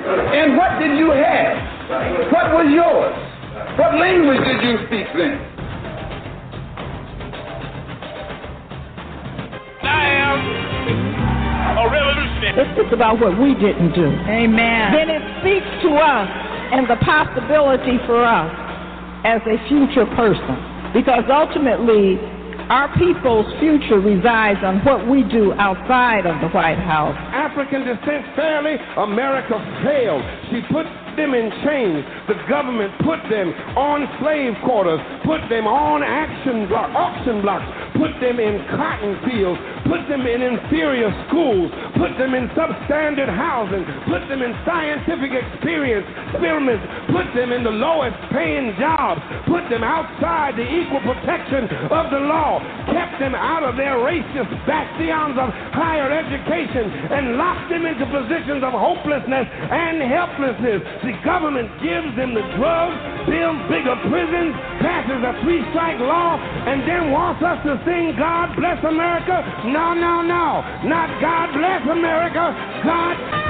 And what did you have? What was yours? What language did you speak then? I am a revolutionary. Let's think about what we didn't do. Amen. Then it speaks to us and the possibility for us as a future person. Because ultimately, our people's future resides on what we do outside of the White House. African descent fairly, America failed. She put them in chains. The government put them on slave quarters, put them on action block, auction blocks, put them in cotton fields, put them in inferior schools, put them in substandard housing, put them in scientific experience experiments, put them in the lowest paying jobs, put them outside the equal protection of the law, kept them out of their racist bastions of higher education, and locked them into positions of hopelessness and helplessness. The government gives them the drugs, builds bigger prisons, passes a three strike law, and then wants us to sing God bless America? No, no, no. Not God bless America. God.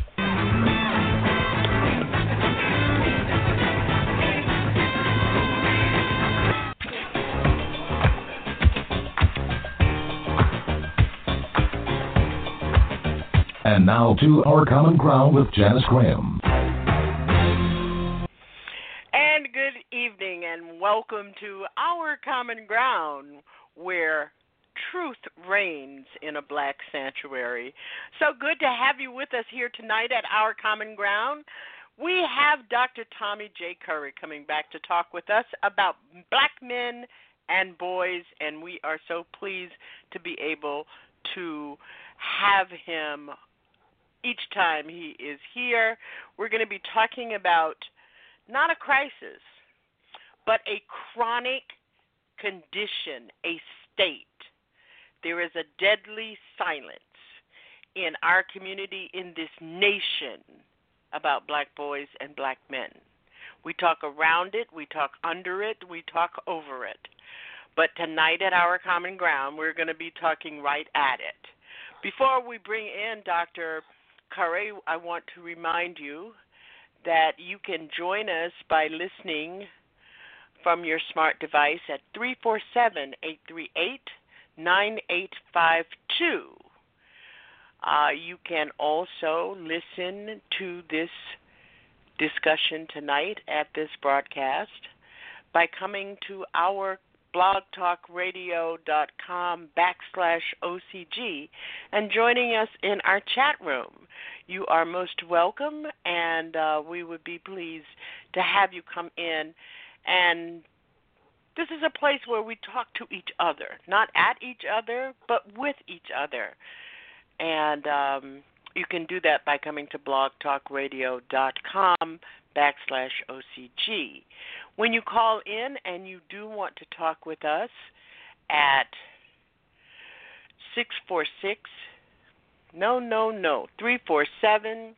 And now to Our Common Ground with Janice Graham. And good evening, and welcome to Our Common Ground, where truth reigns in a black sanctuary. So good to have you with us here tonight at Our Common Ground. We have Dr. Tommy J. Curry coming back to talk with us about black men and boys, and we are so pleased to be able to have him each time he is here. We're going to be talking about not a crisis, but a chronic condition, a state. There is a deadly silence in our community, in this nation, about black boys and black men. We talk around it, we talk under it, we talk over it. But tonight at Our Common Ground, we're going to be talking right at it. Before we bring in Dr. Curry, I want to remind you that you can join us by listening from your smart device at 347 838 9852. Uh, you can also listen to this discussion tonight at this broadcast by coming to our blogtalkradio.com backslash OCG and joining us in our chat room. You are most welcome, and uh, we would be pleased to have you come in. And this is a place where we talk to each other, not at each other, but with each other. And um, you can do that by coming to blogtalkradio.com backslash OCG. When you call in and you do want to talk with us at 646 no, no, no. 347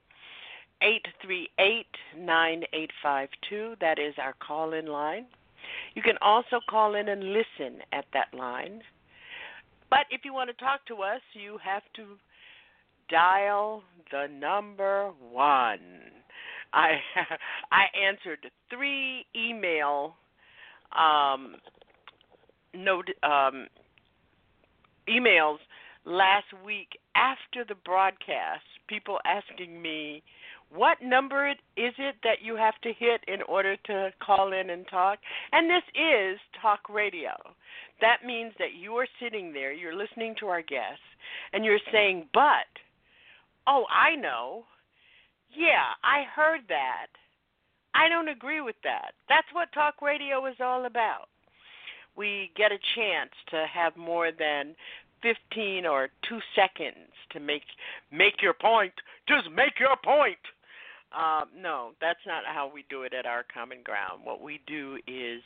838 9852. That is our call in line. You can also call in and listen at that line. But if you want to talk to us, you have to dial the number one. I I answered three email um, note um, emails last week after the broadcast. People asking me what number is it that you have to hit in order to call in and talk? And this is talk radio. That means that you are sitting there, you're listening to our guests, and you're saying, but, oh, I know. Yeah, I heard that. I don't agree with that. That's what talk radio is all about. We get a chance to have more than 15 or 2 seconds to make make your point. Just make your point. Um, no, that's not how we do it at our common ground. What we do is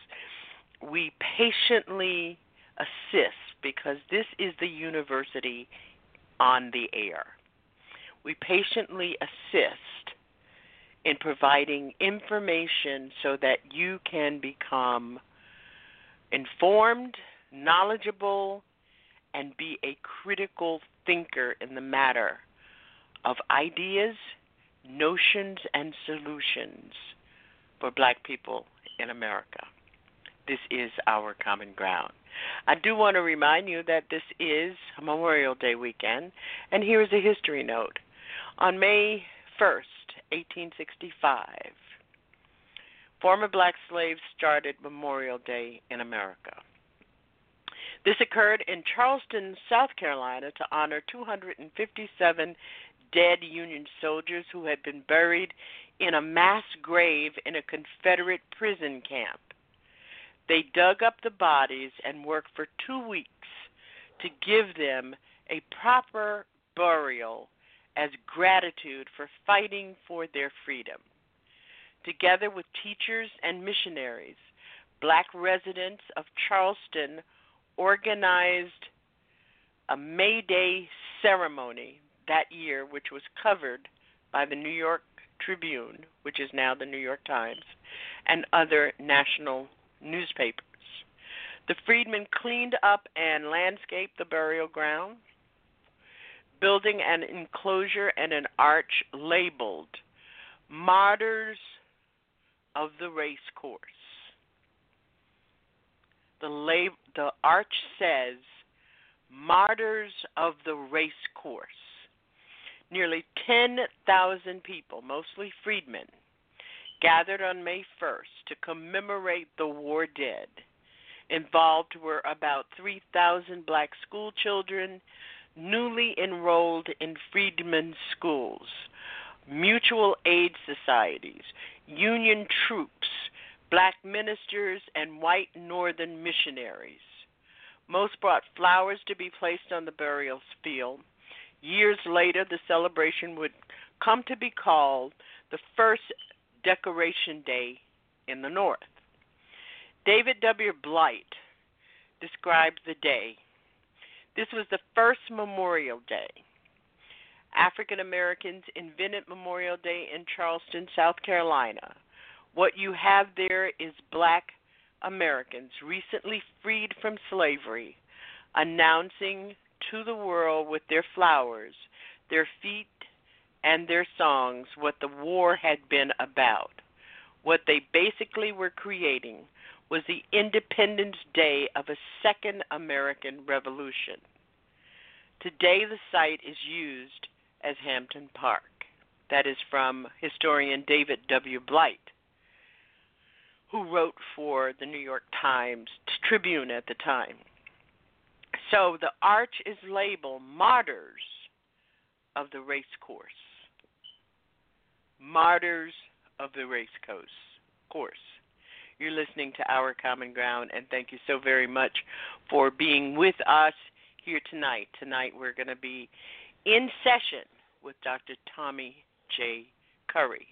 we patiently assist because this is the university on the air. We patiently assist in providing information so that you can become informed, knowledgeable, and be a critical thinker in the matter of ideas notions and solutions for black people in America. This is our common ground. I do want to remind you that this is Memorial Day weekend, and here is a history note. On May 1st, 1865, former black slaves started Memorial Day in America. This occurred in Charleston, South Carolina, to honor 257 dead Union soldiers who had been buried in a mass grave in a Confederate prison camp. They dug up the bodies and worked for two weeks to give them a proper burial as gratitude for fighting for their freedom. Together with teachers and missionaries, black residents of Charleston organized a May Day ceremony that year, which was covered by the New York Tribune, which is now the New York Times, and other national newspapers. The freedmen cleaned up and landscaped the burial ground, building an enclosure and an arch labeled Martyrs of the Race Course. The, lab- the arch says Martyrs of the Race Course. Nearly 10,000 people, mostly freedmen, gathered on May 1st to commemorate the war dead. Involved were about 3,000 black school children newly enrolled in freedmen's schools, mutual aid societies, Union troops, black ministers, and white northern missionaries. Most brought flowers to be placed on the burial field Years later, the celebration would come to be called the first Decoration Day in the North. David W. Blight described the day. This was the first Memorial Day. African Americans invented Memorial Day in Charleston, South Carolina. What you have there is black Americans recently freed from slavery announcing to the world with their flowers, their feet, and their songs what the war had been about. What they basically were creating was the Independence Day of a second American Revolution. Today, the site is used as Hampton Park. That is from historian David W. Blight, who wrote for the New York Times Tribune at the time. So the arch is labeled Martyrs of the Race Course. Martyrs of the Race Course. Course. You're listening to Our Common Ground, and thank you so very much for being with us here tonight. Tonight we're going to be in session with Dr. Tommy J. Curry.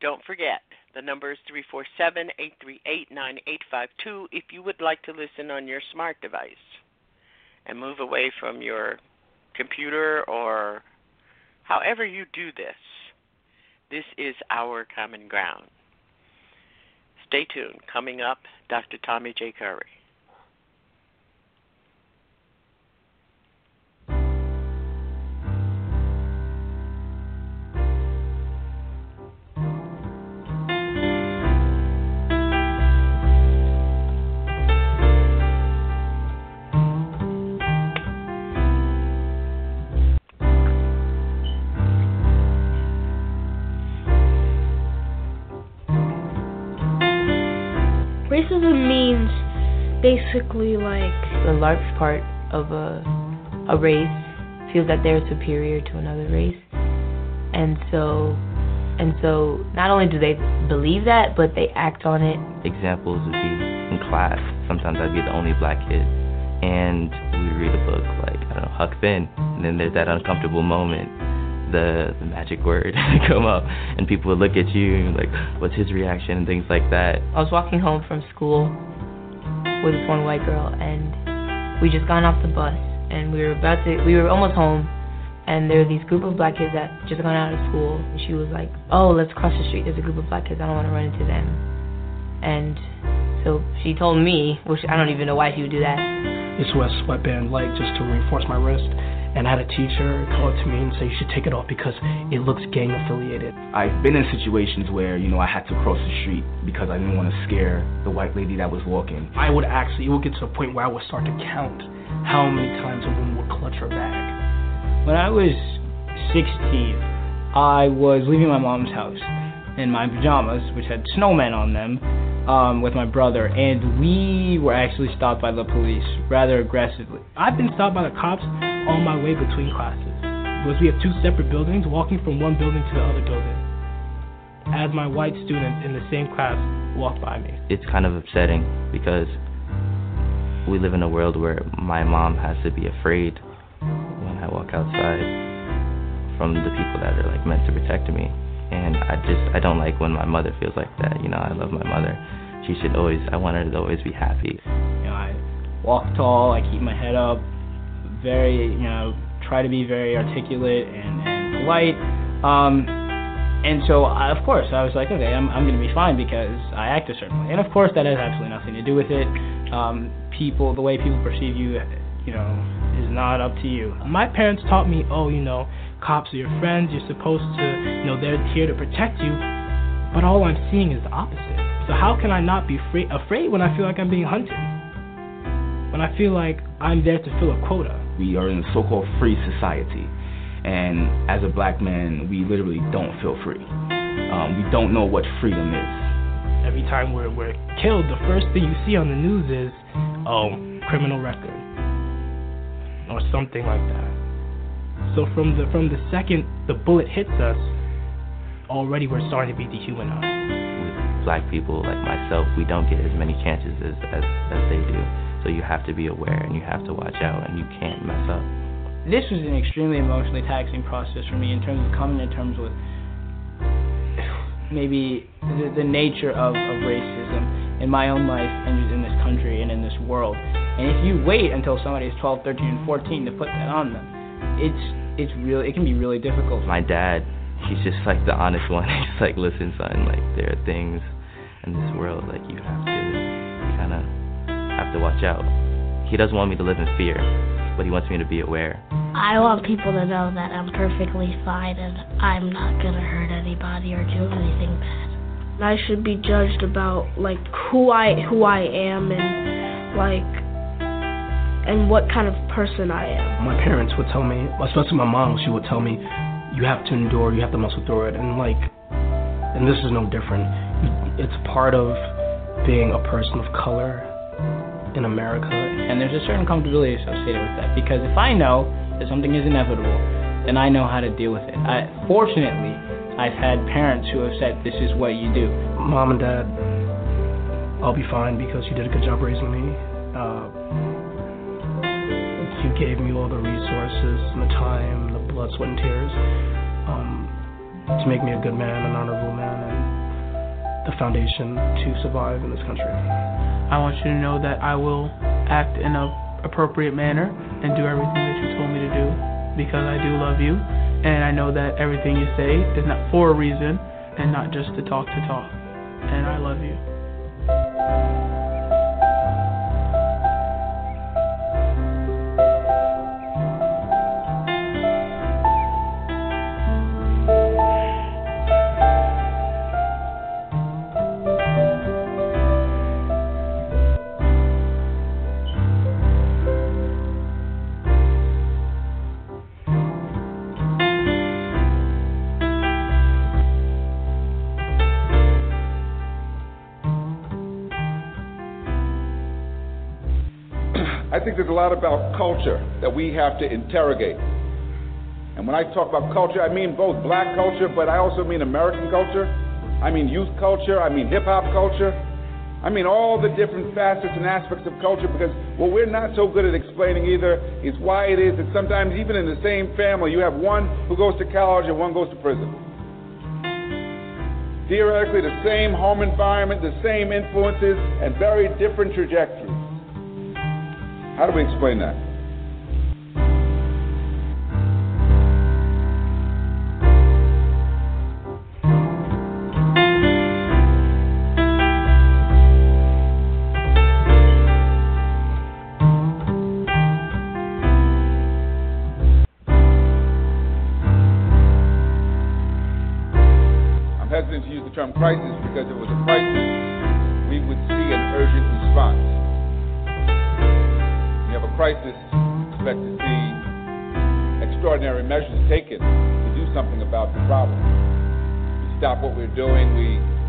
Don't forget, the number is 347 838 9852 if you would like to listen on your smart device and move away from your computer or however you do this. This is our common ground. Stay tuned. Coming up, Dr. Tommy J. Curry. Basically like a large part of a a race feels that they're superior to another race, and so and so not only do they believe that, but they act on it. Examples would be in class. Sometimes I'd be the only black kid, and we read a book like I don't know Huck Finn, and then there's that uncomfortable moment the, the magic word come up. And people would look at you and like what's his reaction? And things like that. I was walking home from school with this one white girl and we just gone off the bus and we were about to we were almost home and there were these group of black kids that just gone out of school and she was like oh let's cross the street. There's a group of black kids. I don't want to run into them. And so she told me which i don't even know why she would do that. This was sweatband light just to reinforce my wrist and I had a teacher come up to me and say you should take it off because it looks gang affiliated. I've been in situations where you know I had to cross the street because I didn't want to scare the white lady that was walking. I would actually it would get to a point where I would start to count how many times a woman would clutch her bag. When I was 16, I was leaving my mom's house in my pajamas, which had snowmen on them, um, with my brother, and we were actually stopped by the police rather aggressively. I've been stopped by the cops on my way between classes because we have two separate buildings, walking from one building to the other building. As my white students in the same class walk by me, it's kind of upsetting because we live in a world where my mom has to be afraid when I walk outside from the people that are like meant to protect me and I just I don't like when my mother feels like that. You know, I love my mother. She should always I want her to always be happy. You know, I walk tall, I keep my head up, very you know, try to be very articulate and, and polite. Um and so I, of course I was like, okay, I'm I'm gonna be fine because I act a certain way. And of course that has absolutely nothing to do with it. Um people the way people perceive you you know, is not up to you. My parents taught me, oh, you know, cops are your friends. You're supposed to, you know, they're here to protect you. But all I'm seeing is the opposite. So how can I not be afraid, afraid when I feel like I'm being hunted? When I feel like I'm there to fill a quota. We are in a so-called free society, and as a black man, we literally don't feel free. Um, we don't know what freedom is. Every time we're we're killed, the first thing you see on the news is, oh, criminal record, or something like that. So from the from the second the bullet hits us, already we're starting to be dehumanized. With black people like myself, we don't get as many chances as, as as they do. So you have to be aware and you have to watch out and you can't mess up. This was an extremely emotionally taxing process for me in terms of coming to terms with maybe the, the nature of, of racism in my own life and just in this country and in this world. And if you wait until somebody is 12, 13, and 14 to put that on them, it's it's really it can be really difficult. My dad, he's just like the honest one. he's like, listen, son, like there are things in this world like you have to you kind of have to watch out. He doesn't want me to live in fear, but he wants me to be aware. I want people to know that I'm perfectly fine and I'm not gonna hurt anybody or do anything bad. I should be judged about like who I who I am and like and what kind of person I am. My parents would tell me, especially my mom, she would tell me, you have to endure, you have to muscle through it, and like, and this is no different. It's part of being a person of color in America. And there's a certain comfortability associated with that because if I know that something is inevitable, then I know how to deal with it. I, fortunately, I've had parents who have said, "This is what you do." Mom and Dad, I'll be fine because you did a good job raising me. Uh, you gave me all the resources and the time, the blood, sweat, and tears um, to make me a good man, an honorable man, and the foundation to survive in this country. I want you to know that I will act in an appropriate manner and do everything that you told me to do because I do love you and I know that everything you say is not for a reason and not just to talk to talk. And I love you. There's a lot about culture that we have to interrogate. And when I talk about culture, I mean both black culture, but I also mean American culture. I mean youth culture. I mean hip hop culture. I mean all the different facets and aspects of culture because what we're not so good at explaining either is why it is that sometimes even in the same family you have one who goes to college and one goes to prison. Theoretically the same home environment, the same influences, and very different trajectories. How do we explain that?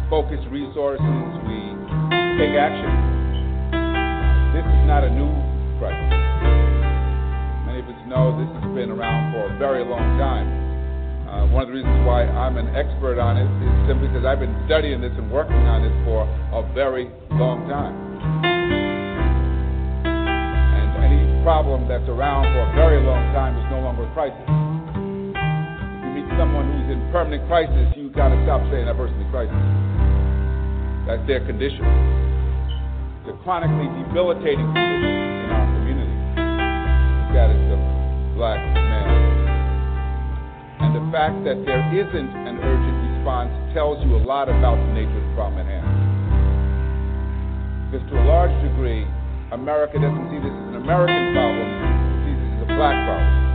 Focus resources, we take action. This is not a new crisis. Many of us know this has been around for a very long time. Uh, one of the reasons why I'm an expert on it is simply because I've been studying this and working on it for a very long time. And any problem that's around for a very long time is no longer a crisis. If you meet someone who's in permanent crisis, you've got to stop saying that person's in crisis. That's their condition. The chronically debilitating condition in our community. Of black man. And the fact that there isn't an urgent response tells you a lot about the nature of the problem at hand. Because to a large degree, America doesn't see this as an American problem, it sees this as a black problem.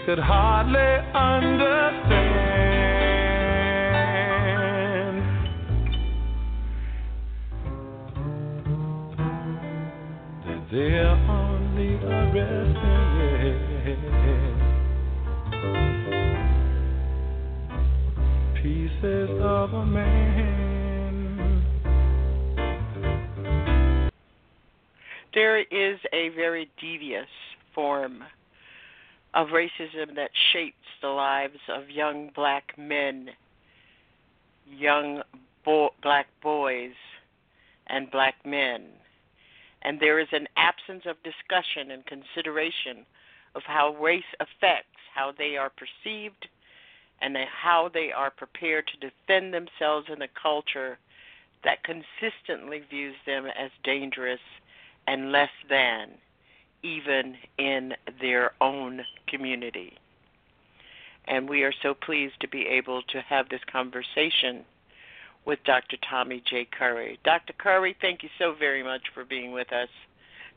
They could hardly understand. That they're only arresting. pieces of a man. There is a very devious form of racism that shapes the lives of young black men, young bo- black boys, and black men. And there is an absence of discussion and consideration of how race affects how they are perceived and how they are prepared to defend themselves in a culture that consistently views them as dangerous and less than, even in their own community. And we are so pleased to be able to have this conversation with Dr. Tommy J. Curry. Dr. Curry, thank you so very much for being with us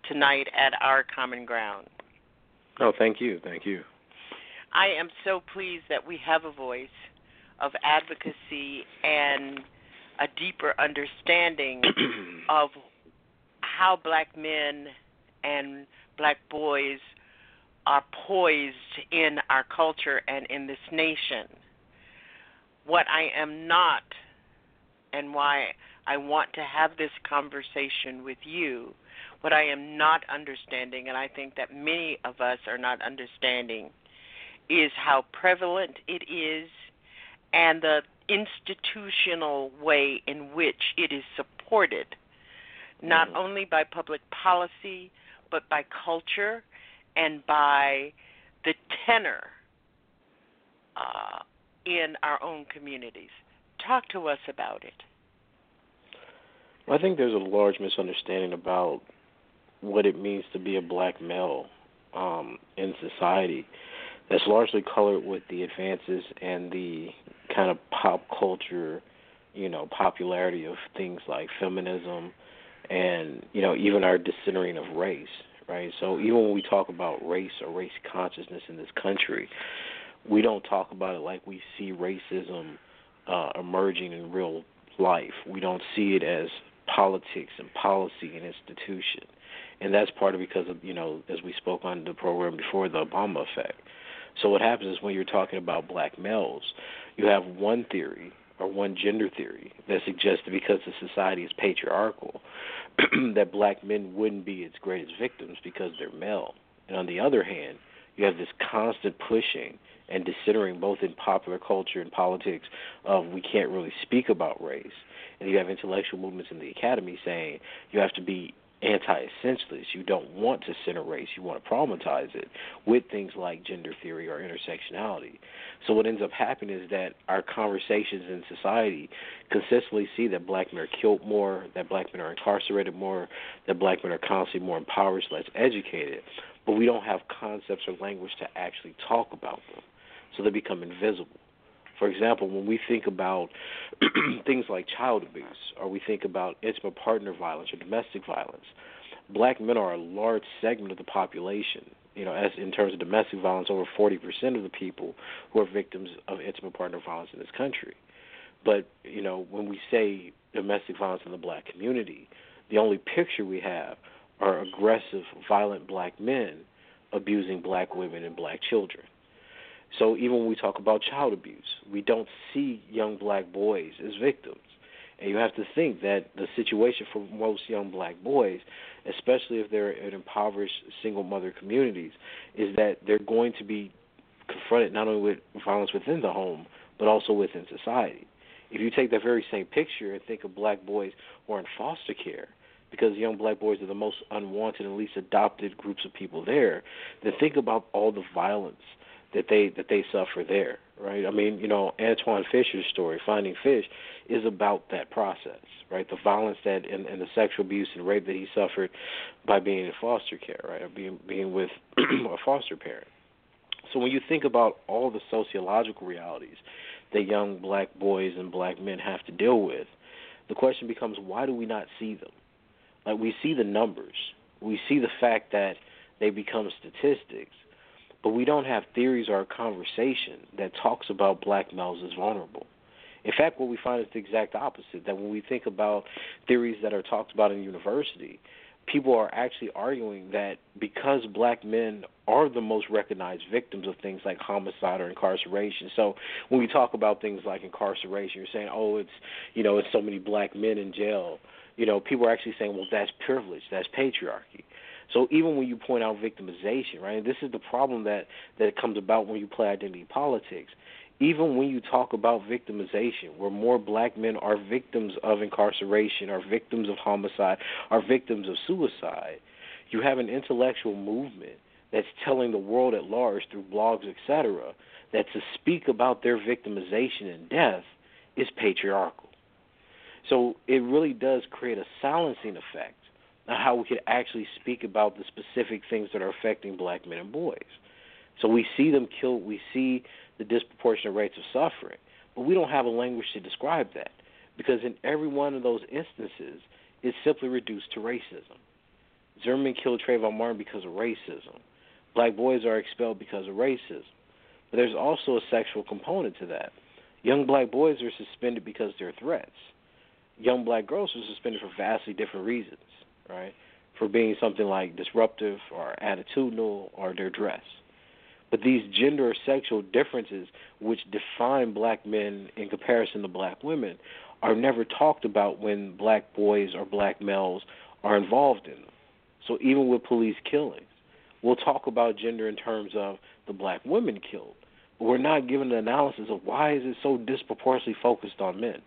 tonight at Our Common Ground. Oh, thank you. Thank you. I am so pleased that we have a voice of advocacy and a deeper understanding of how black men and black boys are poised in our culture and in this nation. What I am not, and why I want to have this conversation with you, what I am not understanding, and I think that many of us are not understanding, is how prevalent it is and the institutional way in which it is supported, not mm-hmm. only by public policy, but by culture and by the tenor uh, in our own communities. Talk to us about it. I think there's a large misunderstanding about what it means to be a black male um, in society that's largely colored with the advances and the kind of pop culture, you know, popularity of things like feminism and, you know, even our decentering of race, right? So even when we talk about race or race consciousness in this country, we don't talk about it like we see racism uh, emerging in real life. We don't see it as politics and policy and institution. And that's part of because of, you know, as we spoke on the program before, the Obama effect. So what happens is when you're talking about black males, you have one theory or one gender theory that suggests that because the society is patriarchal, that black men wouldn't be its greatest victims because they're male. And on the other hand, you have this constant pushing and decentering both in popular culture and politics of we can't really speak about race. And you have intellectual movements in the academy saying you have to be anti-essentialist. You don't want to center race. You want to problematize it with things like gender theory or intersectionality. So what ends up happening is that our conversations in society consistently see that black men are killed more, that black men are incarcerated more, that black men are constantly more empowered, less educated, but we don't have concepts or language to actually talk about them. So they become invisible. For example, when we think about things like child abuse, or we think about intimate partner violence or domestic violence, black men are a large segment of the population. You know, as in terms of domestic violence, over 40% of the people who are victims of intimate partner violence in this country. But you know, when we say domestic violence in the black community, the only picture we have are aggressive, violent black men abusing black women and black children. So even when we talk about child abuse, we don't see young black boys as victims. And you have to think that the situation for most young black boys, especially if they're in impoverished single mother communities, is that they're going to be confronted not only with violence within the home, but also within society. If you take that very same picture and think of black boys who are in foster care, because young black boys are the most unwanted and least adopted groups of people there, then think about all the violence that they that they suffer there, right? I mean, you know, Antwone Fisher's story, Finding Fish, is about that process, right? The violence that and, and the sexual abuse and rape that he suffered by being in foster care, right, or being being with a foster parent. So when you think about all the sociological realities that young black boys and black men have to deal with, the question becomes why do we not see them? Like we see the numbers, we see the fact that they become statistics, but we don't have theories or a conversation that talks about black males as vulnerable. In fact, what we find is the exact opposite. That when we think about theories that are talked about in university, people are actually arguing that because black men are the most recognized victims of things like homicide or incarceration. So when we talk about things like incarceration, you're saying, oh, it's you know, it's so many black men in jail. You know, people are actually saying, well, that's privilege, that's patriarchy. So even when you point out victimization, right, this is the problem that that comes about when you play identity politics. Even when you talk about victimization, where more black men are victims of incarceration, are victims of homicide, are victims of suicide, you have an intellectual movement that's telling the world at large through blogs, etc., that to speak about their victimization and death is patriarchal. So it really does create a silencing effect how we could actually speak about the specific things that are affecting black men and boys. So we see them killed, we see the disproportionate rates of suffering, but we don't have a language to describe that because in every one of those instances, it's simply reduced to racism. Zimmerman killed Trayvon Martin because of racism. Black boys are expelled because of racism. But there's also a sexual component to that. Young black boys are suspended because they're threats. young black girls are suspended for vastly different reasons, right? For being something like disruptive or attitudinal or their dress. But these gender or sexual differences, which define black men in comparison to black women, are never talked about when black boys or black males are involved in them. So even with police killings, we'll talk about gender in terms of the black women killed, but we're not given an analysis of why is it so disproportionately focused on men.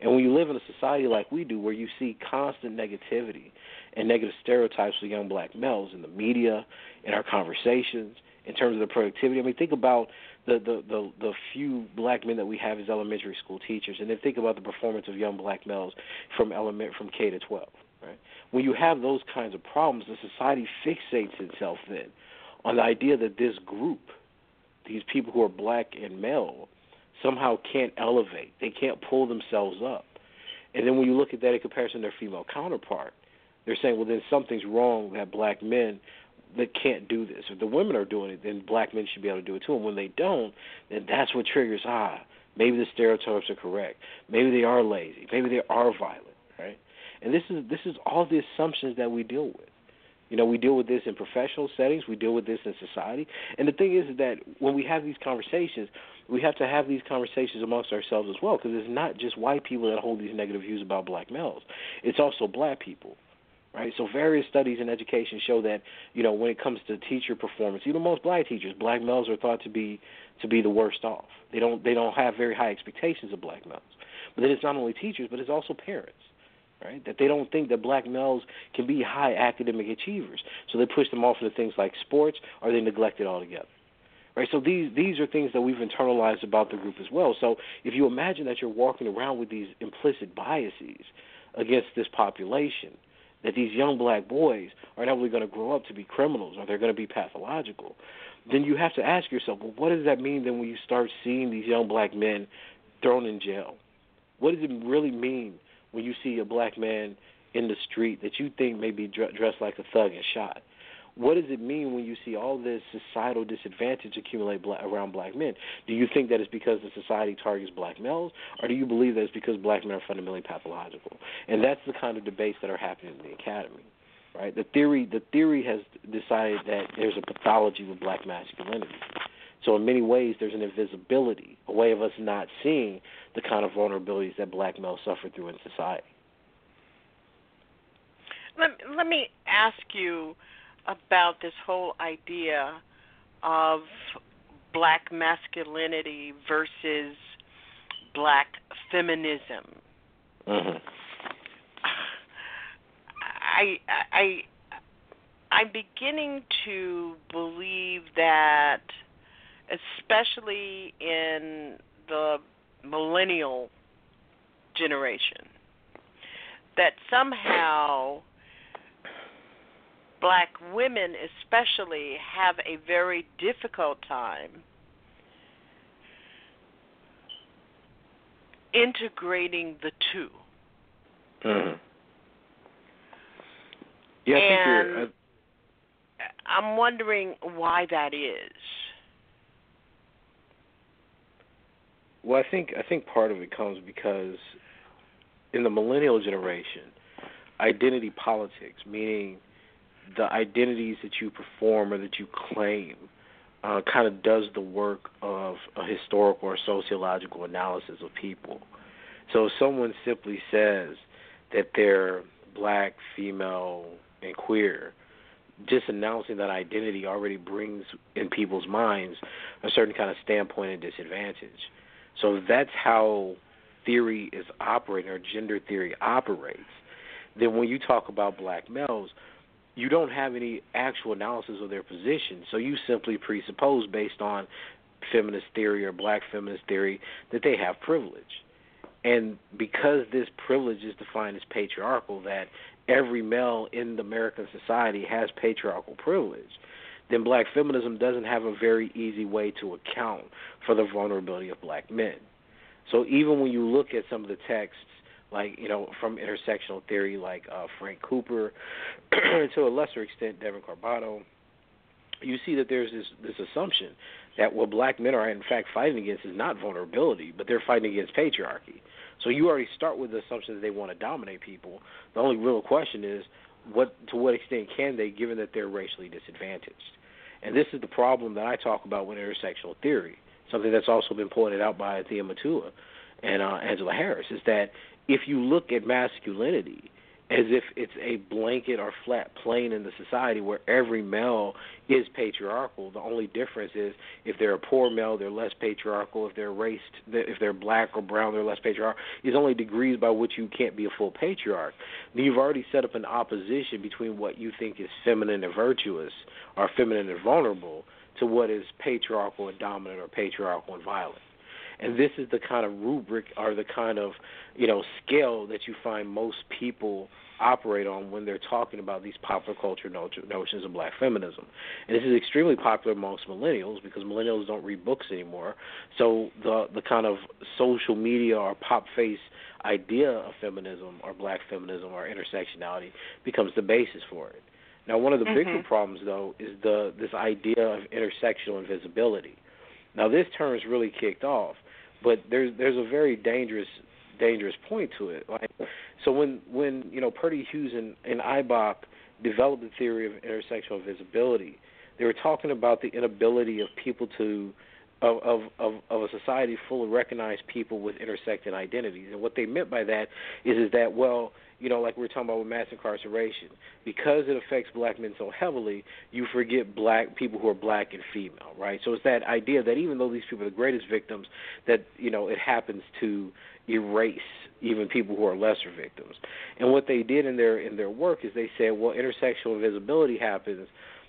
And when you live in a society like we do, where you see constant negativity and negative stereotypes for young black males in the media, in our conversations, in terms of the productivity. I mean, think about the, the the the few black men that we have as elementary school teachers, and then think about the performance of young black males from element from K to 12. Right? When you have those kinds of problems, the society fixates itself then on the idea that this group, these people who are black and male, somehow can't elevate. They can't pull themselves up. And then when you look at that in comparison to their female counterpart, they're saying, well, then something's wrong that black men that can't do this. If the women are doing it, then black men should be able to do it too. And when they don't, then that's what triggers ah, maybe the stereotypes are correct. Maybe they are lazy. Maybe they are violent, right? And this is this is all the assumptions that we deal with. You know, we deal with this in professional settings, we deal with this in society. And the thing is that when we have these conversations, we have to have these conversations amongst ourselves as well because it's not just white people that hold these negative views about black males. It's also black people right? So various studies in education show that you know when it comes to teacher performance, even most black teachers, black males are thought to be to be the worst off. They don't they don't have very high expectations of black males. But then it's not only teachers, but it's also parents, right? That they don't think that black males can be high academic achievers, so they push them off into things like sports, or they neglect it altogether. Right, so these these are things that we've internalized about the group as well. So if you imagine that you're walking around with these implicit biases against this population, that these young black boys are inevitably going to grow up to be criminals or they're going to be pathological, then you have to ask yourself, well, what does that mean then when you start seeing these young black men thrown in jail? What does it really mean when you see a black man in the street that you think may be dressed like a thug and shot? what does it mean when you see all this societal disadvantage accumulate black, around black men? Do you think that it's because the society targets black males, or do you believe that it's because black men are fundamentally pathological? And that's the kind of debates that are happening in the academy, right? The theory, the theory has decided that there's a pathology with black masculinity. So in many ways, there's an invisibility, a way of us not seeing the kind of vulnerabilities that black males suffer through in society. Let, let me ask you about this whole idea of black masculinity versus black feminism. Mm-hmm. I I I'm beginning to believe that especially in the millennial generation that somehow black women especially have a very difficult time integrating the 2 mm-hmm. Yeah, and uh, I'm wondering why that is. Well, I think I think part of it comes because in the millennial generation, identity politics, meaning the identities that you perform or that you claim uh, kind of does the work of a historical or sociological analysis of people. So if someone simply says that they're black, female, and queer, just announcing that identity already brings in people's minds a certain kind of standpoint and disadvantage. So that's how theory is operating or gender theory operates. Then when you talk about black males, you don't have any actual analysis of their position, so you simply presuppose based on feminist theory or black feminist theory that they have privilege. And because this privilege is defined as patriarchal, that every male in the American society has patriarchal privilege, then black feminism doesn't have a very easy way to account for the vulnerability of black men. So even when you look at some of the texts like you know from intersectional theory, like uh, Frank Cooper, and to a lesser extent Devon Carbado, you see that there's this this assumption that what black men are in fact fighting against is not vulnerability, but they're fighting against patriarchy. So you already start with the assumption that they want to dominate people. The only real question is what to what extent can they, given that they're racially disadvantaged. And this is the problem that I talk about with intersectional theory, something that's also been pointed out by Thea Mutua and uh, Angela Harris, is that if you look at masculinity as if it's a blanket or flat plane in the society where every male is patriarchal. The only difference is if they're a poor male, they're less patriarchal. If they're raced, if they're black or brown, they're less patriarchal. It's only degrees by which you can't be a full patriarch. You've already set up an opposition between what you think is feminine and virtuous, or feminine and vulnerable, to what is patriarchal and dominant, or patriarchal and violent. And this is the kind of rubric or the kind of, you know, scale that you find most people operate on when they're talking about these popular culture notions of black feminism. And this is extremely popular amongst millennials because millennials don't read books anymore. So the the kind of social media or pop face idea of feminism or black feminism or intersectionality becomes the basis for it. Now, one of the mm-hmm. bigger problems, though, is the this idea of intersectional invisibility. Now, this term is really kicked off but there's there's a very dangerous dangerous point to it. Like so when when you know Purdie-Vaughns and, and Eibach developed the theory of intersectional visibility, they were talking about the inability of people to of, of, of, of a society full of recognized people with intersecting identities. And what they meant by that is is that well, you know, like we were talking about with mass incarceration, because it affects black men so heavily, you forget black people who are black and female, right? So it's that idea that even though these people are the greatest victims, that you know it happens to erase even people who are lesser victims. And what they did in their in their work is they said, well, intersectional invisibility happens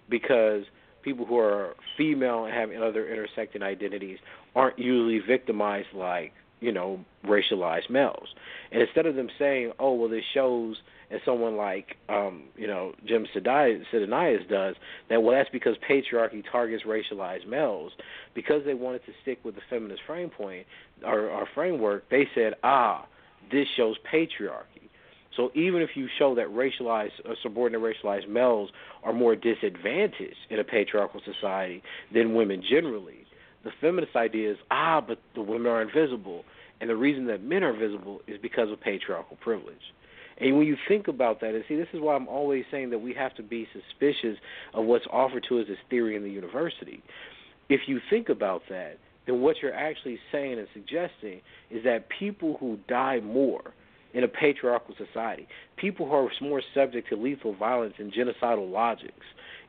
because people who are female and have other intersecting identities aren't usually victimized like you know, racialized males. And instead of them saying, "Oh, well, this shows," as someone like, um, you know, Jim Sidanius does, that well, that's because patriarchy targets racialized males. Because they wanted to stick with the feminist frame point or, or framework, they said, "Ah, this shows patriarchy." So even if you show that racialized or subordinate racialized males are more disadvantaged in a patriarchal society than women generally, the feminist idea is ah, but the women are invisible, and the reason that men are visible is because of patriarchal privilege. And when you think about that, and see, this is why I'm always saying that we have to be suspicious of what's offered to us as theory in the university. If you think about that, then what you're actually saying and suggesting is that people who die more in a patriarchal society, people who are more subject to lethal violence and genocidal logics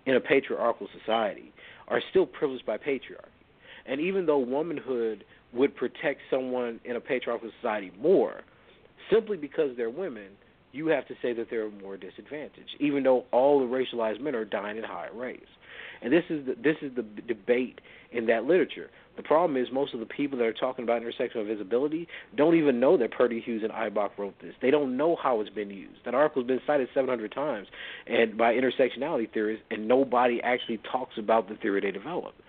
in a patriarchal society, are still privileged by patriarchy. And even though womanhood would protect someone in a patriarchal society more, simply because they're women, you have to say that they're more disadvantaged, even though all the racialized men are dying at higher rates. And this is the, this is the debate in that literature. The problem is most of the people that are talking about intersectional visibility don't even know that Purdie-Vaughns and Eibach wrote this. They don't know how it's been used. That article's been cited 700 times and by intersectionality theorists, and nobody actually talks about the theory they developed.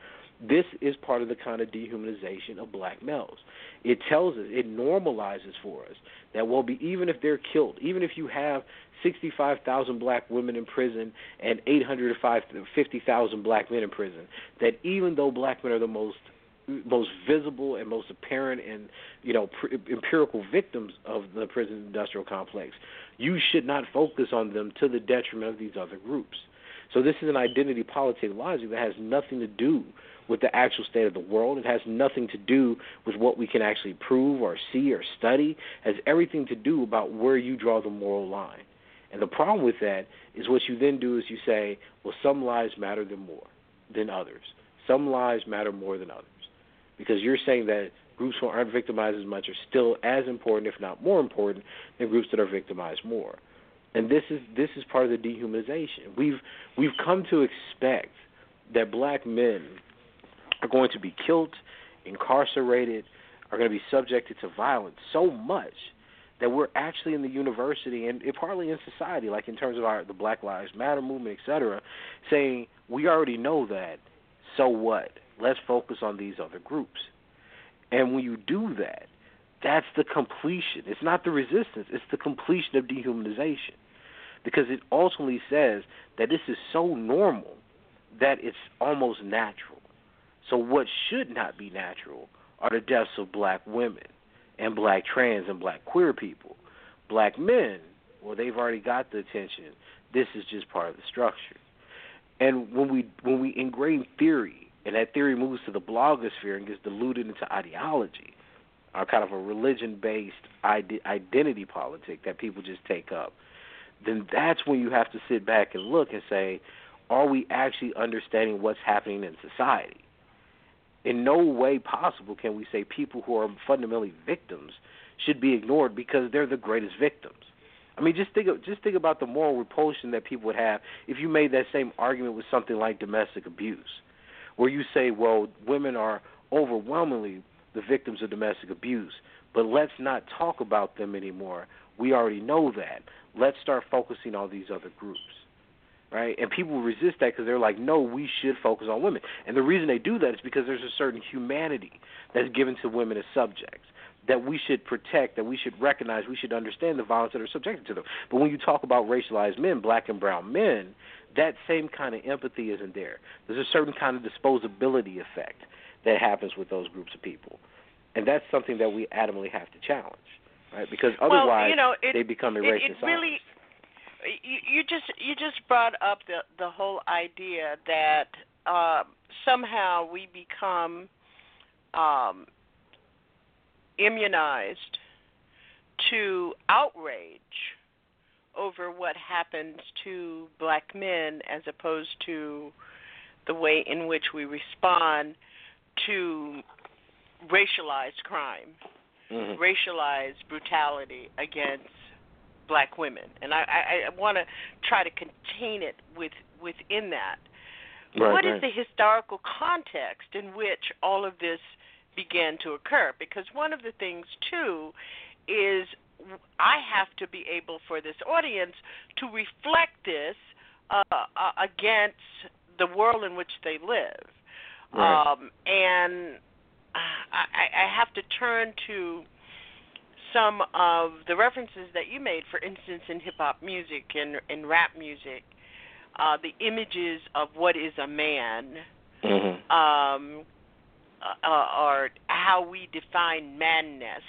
This is part of the kind of dehumanization of black males. It tells us, it normalizes for us that be even if they're killed, even if you have 65,000 black women in prison and 850,000 black men in prison, that even though black men are the most most visible and most apparent and you know pr- empirical victims of the prison industrial complex, you should not focus on them to the detriment of these other groups. So this is an identity politics logic that has nothing to do with the actual state of the world. It has nothing to do with what we can actually prove or see or study. It has everything to do about where you draw the moral line. And the problem with that is what you then do is you say, well, some lives matter than more than others. Some lives matter more than others. Because you're saying that groups who aren't victimized as much are still as important, if not more important, than groups that are victimized more. And this is this is part of the dehumanization. We've we've come to expect that black men are going to be killed, incarcerated, are going to be subjected to violence so much that we're actually in the university and partly in society, like in terms of our the Black Lives Matter movement, et cetera, saying we already know that. So what? Let's focus on these other groups. And when you do that, that's the completion. It's not the resistance, it's the completion of dehumanization. Because it ultimately says that this is so normal that it's almost natural. So what should not be natural are the deaths of black women and black trans and black queer people. Black men, well, they've already got the attention. This is just part of the structure. And when we when we ingrain theory, and that theory moves to the blogosphere and gets diluted into ideology, or kind of a religion-based ide- identity politic that people just take up, then that's when you have to sit back and look and say, are we actually understanding what's happening in society? In no way possible can we say people who are fundamentally victims should be ignored because they're the greatest victims. I mean, just think of, just think about the moral repulsion that people would have if you made that same argument with something like domestic abuse, where you say, well, women are overwhelmingly the victims of domestic abuse, but let's not talk about them anymore. We already know that. Let's start focusing on these other groups right? And people resist that because they're like, no, we should focus on women. And the reason they do that is because there's a certain humanity that's given to women as subjects that we should protect, that we should recognize, we should understand the violence that are subjected to them. But when you talk about racialized men, black and brown men, that same kind of empathy isn't there. There's a certain kind of disposability effect that happens with those groups of people. And that's something that we adamantly have to challenge, right? Because otherwise well, you know, it, they become erased it, it really you, you just you just brought up the the whole idea that uh, somehow we become um, immunized to outrage over what happens to black men as opposed to the way in which we respond to racialized crime, mm-hmm. racialized brutality against black women, and I, I, I want to try to contain it with within that. Right, what right. is the historical context in which all of this began to occur? Because one of the things too is I have to be able for this audience to reflect this uh, uh, against the world in which they live, Right. um, and I, I have to turn to some of the references that you made, for instance, in hip hop music and in rap music, uh, the images of what is a man, Mm-hmm. um, uh, or how we define manness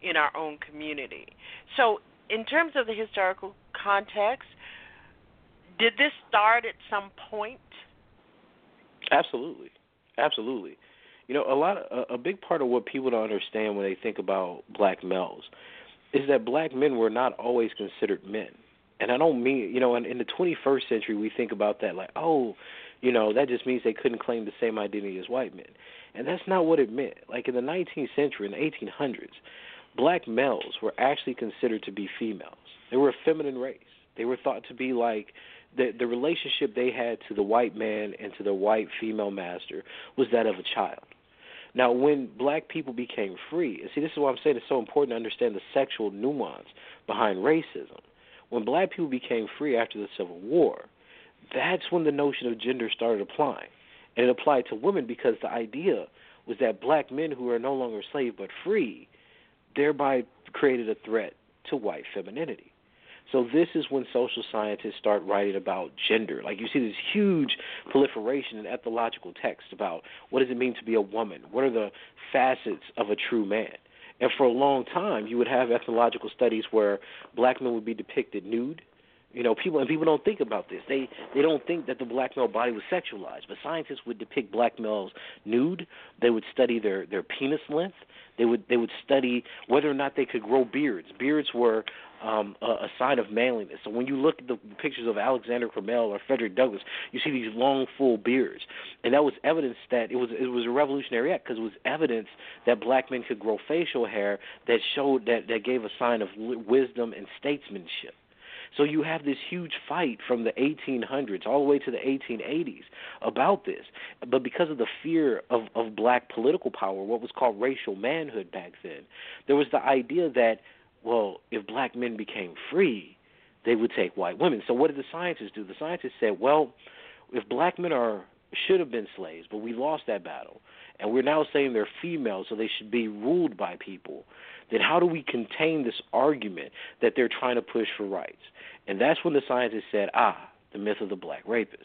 in our own community. So, in terms of the historical context, did this start at some point? Absolutely, absolutely. You know, a lot of, a, big part of what people don't understand when they think about black males is that black men were not always considered men. And I don't mean, you know, in, in the 21st century, we think about that like, oh, you know, that just means they couldn't claim the same identity as white men. And that's not what it meant. Like in the 19th century, in the 1800s, black males were actually considered to be females. They were a feminine race. They were thought to be like the the relationship they had to the white man and to the white female master was that of a child. Now, when black people became free, and see, this is why I'm saying it's so important to understand the sexual nuance behind racism. When black people became free after the Civil War, that's when the notion of gender started applying. And it applied to women because the idea was that black men who are no longer slave but free thereby created a threat to white femininity. So this is when social scientists start writing about gender. Like you see this huge proliferation in ethnological texts about what does it mean to be a woman? What are the facets of a true man? And for a long time, you would have ethnological studies where black men would be depicted nude. You know, people and people don't think about this. They they don't think that the black male body was sexualized. But scientists would depict black males nude. They would study their their penis length. They would they would study whether or not they could grow beards. Beards were um, a, a sign of manliness. So when you look at the pictures of Alexander Crummell or Frederick Douglass, you see these long, full beards, and that was evidence that it was it was a revolutionary act because it was evidence that black men could grow facial hair that showed that that gave a sign of wisdom and statesmanship. So you have this huge fight from the 1800s all the way to the 1880s about this. But because of the fear of, of black political power, what was called racial manhood back then, there was the idea that, well, if black men became free, they would take white women. So what did the scientists do? The scientists said, well, if black men are should have been slaves, but we lost that battle, and we're now saying they're female, so they should be ruled by people, then how do we contain this argument that they're trying to push for rights? And that's when the scientists said, ah, the myth of the black rapist.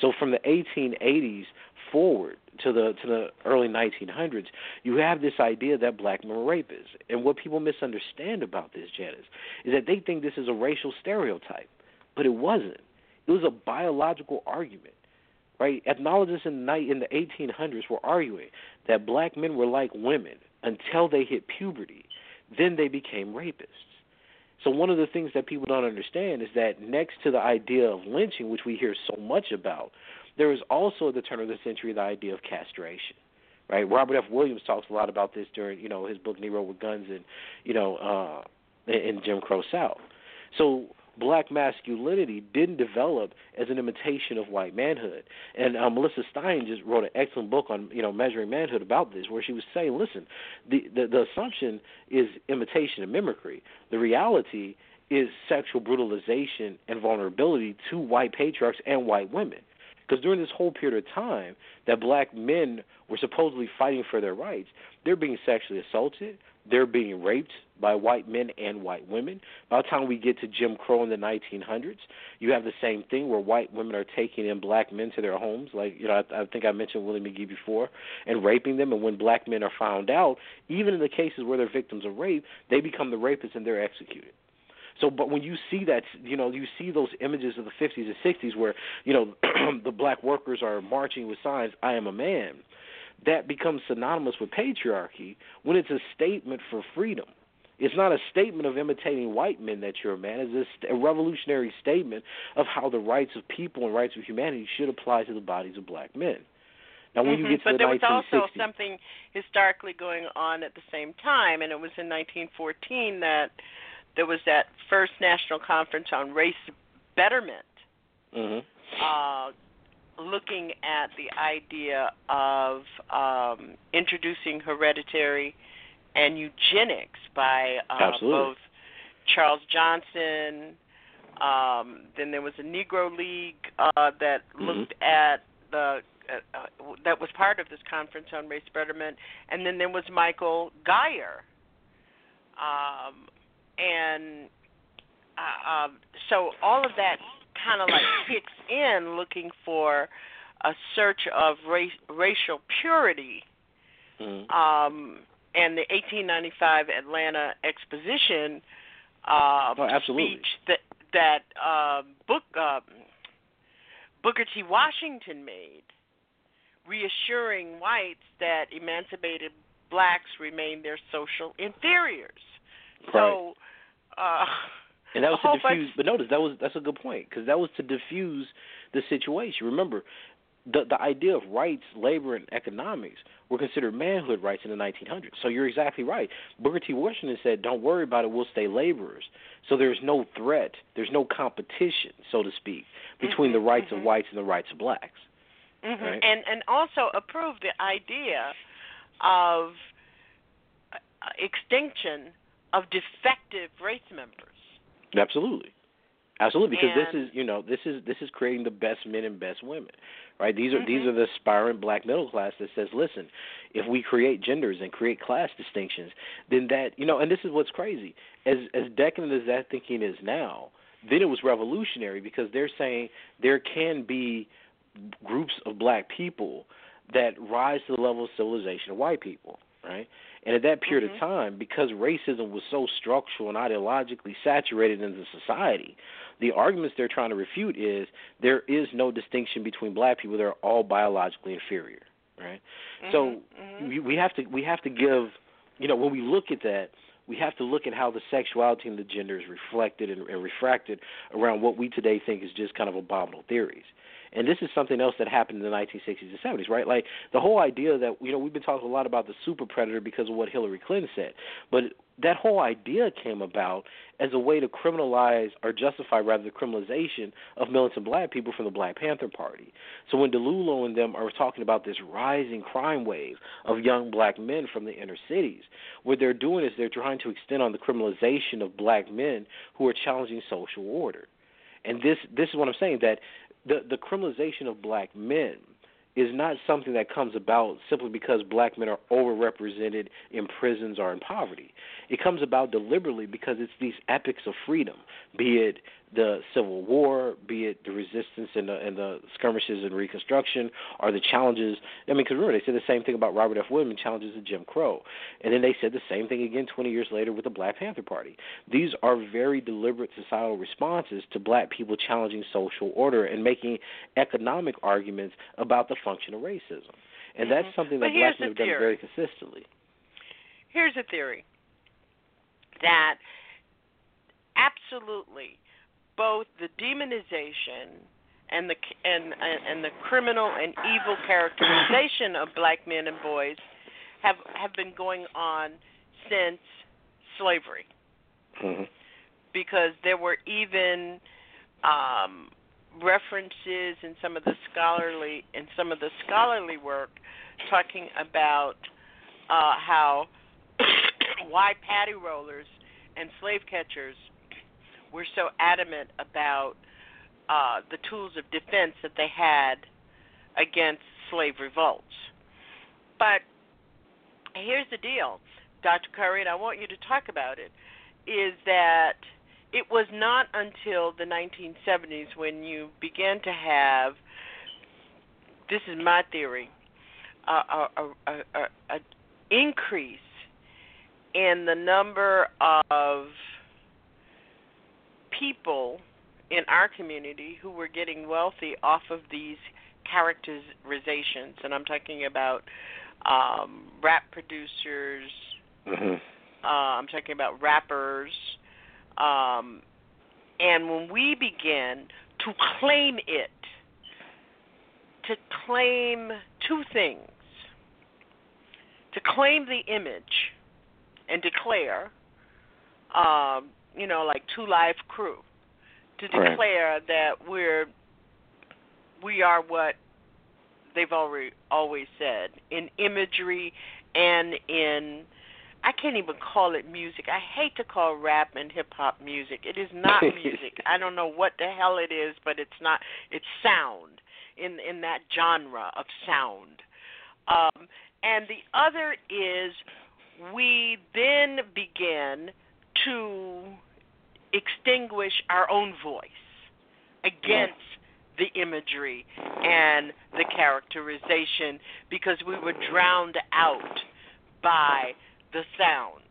So from the 1880s forward to the to the early 1900s, you have this idea that black men were rapists. And what people misunderstand about this, Janice, is that they think this is a racial stereotype, but it wasn't. It was a biological argument. Right? Ethnologists in the in the 1800s were arguing that black men were like women until they hit puberty. Then they became rapists. So one of the things that people don't understand is that next to the idea of lynching, which we hear so much about, there is also at the turn of the century the idea of castration. Right? Robert F. Williams talks a lot about this during, you know, his book Negro with Guns and, you know, uh in Jim Crow South. So black masculinity didn't develop as an imitation of white manhood. And uh, Melissa Stein just wrote an excellent book on you know measuring manhood about this, where she was saying, listen, the the, the assumption is imitation and mimicry. The reality is sexual brutalization and vulnerability to white patriarchs and white women. Because during this whole period of time that black men were supposedly fighting for their rights, they're being sexually assaulted, they're being raped by white men and white women. By the time we get to Jim Crow in the 1900s, you have the same thing where white women are taking in black men to their homes, like you know I, I think I mentioned Willie McGee before, and raping them. And when black men are found out, even in the cases where they're victims of rape, they become the rapists and they're executed. So, but when you see that, you know, you see those images of the 50s and 60s where, you know, the black workers are marching with signs, "I am a man." That becomes synonymous with patriarchy when it's a statement for freedom. It's not a statement of imitating white men that you're a man. It's a, a revolutionary statement of how the rights of people and rights of humanity should apply to the bodies of black men. Now, when mm-hmm. you get to but the there was also something historically going on at the same time, and it was in 1914 that there was that first national conference on race betterment, mm-hmm. uh, looking at the idea of um, introducing hereditary and eugenics by uh, both Charles Johnson. Um, then there was a Negro League uh, that Mm-hmm. looked at the uh, uh, that was part of this conference on race betterment, and then there was Michael Geyer. Um, and uh, um, so all of that kind of like kicks in, looking for a search of race, racial purity. Mm-hmm. Um, and the 1895 Atlanta Exposition uh, Oh, absolutely. speech that that uh, book uh, Booker T. Washington made, reassuring whites that emancipated blacks remain their social inferiors. So, uh, and that was to bunch- diffuse. But notice that was that's a good point because that was to diffuse the situation. Remember, the the idea of rights, labor, and economics were considered manhood rights in the 1900s. So you're exactly right. Booker T. Washington said, "Don't worry about it. We'll stay laborers." So there's no threat. There's no competition, so to speak, between the rights of whites and the rights of blacks. Mhm. Right. and and also approved the idea of uh, extinction of defective race members. Absolutely. Absolutely, because this is you know this is this is creating the best men and best women, right? These are these Mhm. are the aspiring black middle class that says, listen, if we create genders and create class distinctions, then that you know, and this is what's crazy. As as decadent as that thinking is now, then it was revolutionary because they're saying there can be groups of black people that rise to the level of civilization of white people, right? And at that period of mm-hmm. time, because racism was so structural and ideologically saturated in the society, the arguments they're trying to refute is there is no distinction between black people; they're all biologically inferior, right? So mm-hmm. Mm-hmm. we, we have to we have to give, you know, when we look at that, we have to look at how the sexuality and the gender is reflected and, and refracted around what we today think is just kind of abominable theories. And this is something else that happened in the 1960s and 70s, right? Like the whole idea that you know we've been talking a lot about the super predator because of what Hillary Clinton said, but that whole idea came about as a way to criminalize or justify rather the criminalization of militant black people from the Black Panther Party. So when DiIulio and them are talking about this rising crime wave of young black men from the inner cities, what they're doing is they're trying to extend on the criminalization of black men who are challenging social order. And this this is what I'm saying that the the criminalization of black men is not something that comes about simply because black men are overrepresented in prisons or in poverty. It comes about deliberately because it's these epics of freedom, be it the Civil War, be it the resistance and the, and the skirmishes and Reconstruction, or the challenges. I mean, because remember they said the same thing about Robert F. Williams challenges of Jim Crow, and then they said the same thing again 20 years later with the Black Panther Party. These are very deliberate societal responses to black people challenging social order and making economic arguments about the function of racism, and that's something that Mm-hmm. But here's black men have the done very consistently. Here's a theory that absolutely both the demonization and the and and the criminal and evil characterization of black men and boys have have been going on since slavery Mm-hmm. because there were even um, references in some of the scholarly in some of the scholarly work talking about uh, how why patty rollers and slave catchers were so adamant about uh, the tools of defense that they had against slave revolts. But here's the deal, Dr. Curry, and I want you to talk about it, is that it was not until the 1970s when you began to have, this is my theory, a, a, a, a, a increase in the number of people in our community who were getting wealthy off of these characterizations, and I'm talking about um, rap producers. Mm-hmm. Uh, I'm talking about rappers. Um, and when we begin to claim it, to claim two things, to claim the image and declare, um, you know, like Two Live Crew, to Right. declare that we're we are what they've already always said in imagery and in I can't even call it music. I hate to call rap and hip hop music. It is not music. I don't know what the hell it is, but it's not. It's sound in in that genre of sound. Um, and the other is we then begin to extinguish our own voice against the imagery and the characterization because we were drowned out by the sounds.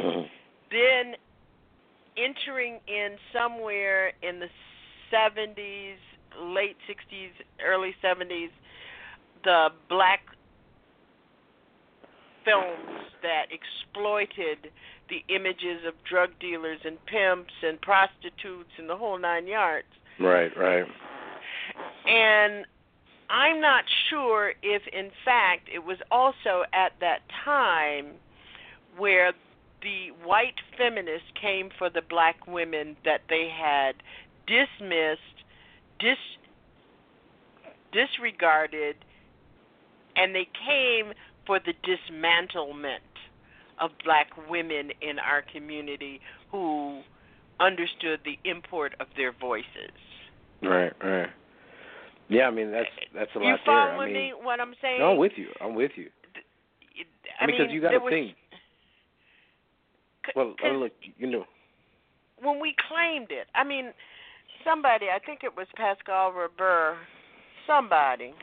Mm-hmm. Then entering in somewhere in the 70s, late 60s, early 70s, the black films that exploited the images of drug dealers and pimps and prostitutes and the whole nine yards. Right, right. And I'm not sure if, in fact, it was also at that time where the white feminists came for the black women that they had dismissed, dis, disregarded, and they came for the dismantlement of black women in our community who understood the import of their voices. Right, right. Yeah, I mean that's that's a you lot there. I mean, me what I'm saying? no, I'm with you. I'm with you. I mean, because you got to was, think. Well, look, you know. when we claimed it. I mean, somebody, I think it was Pascal Reber, somebody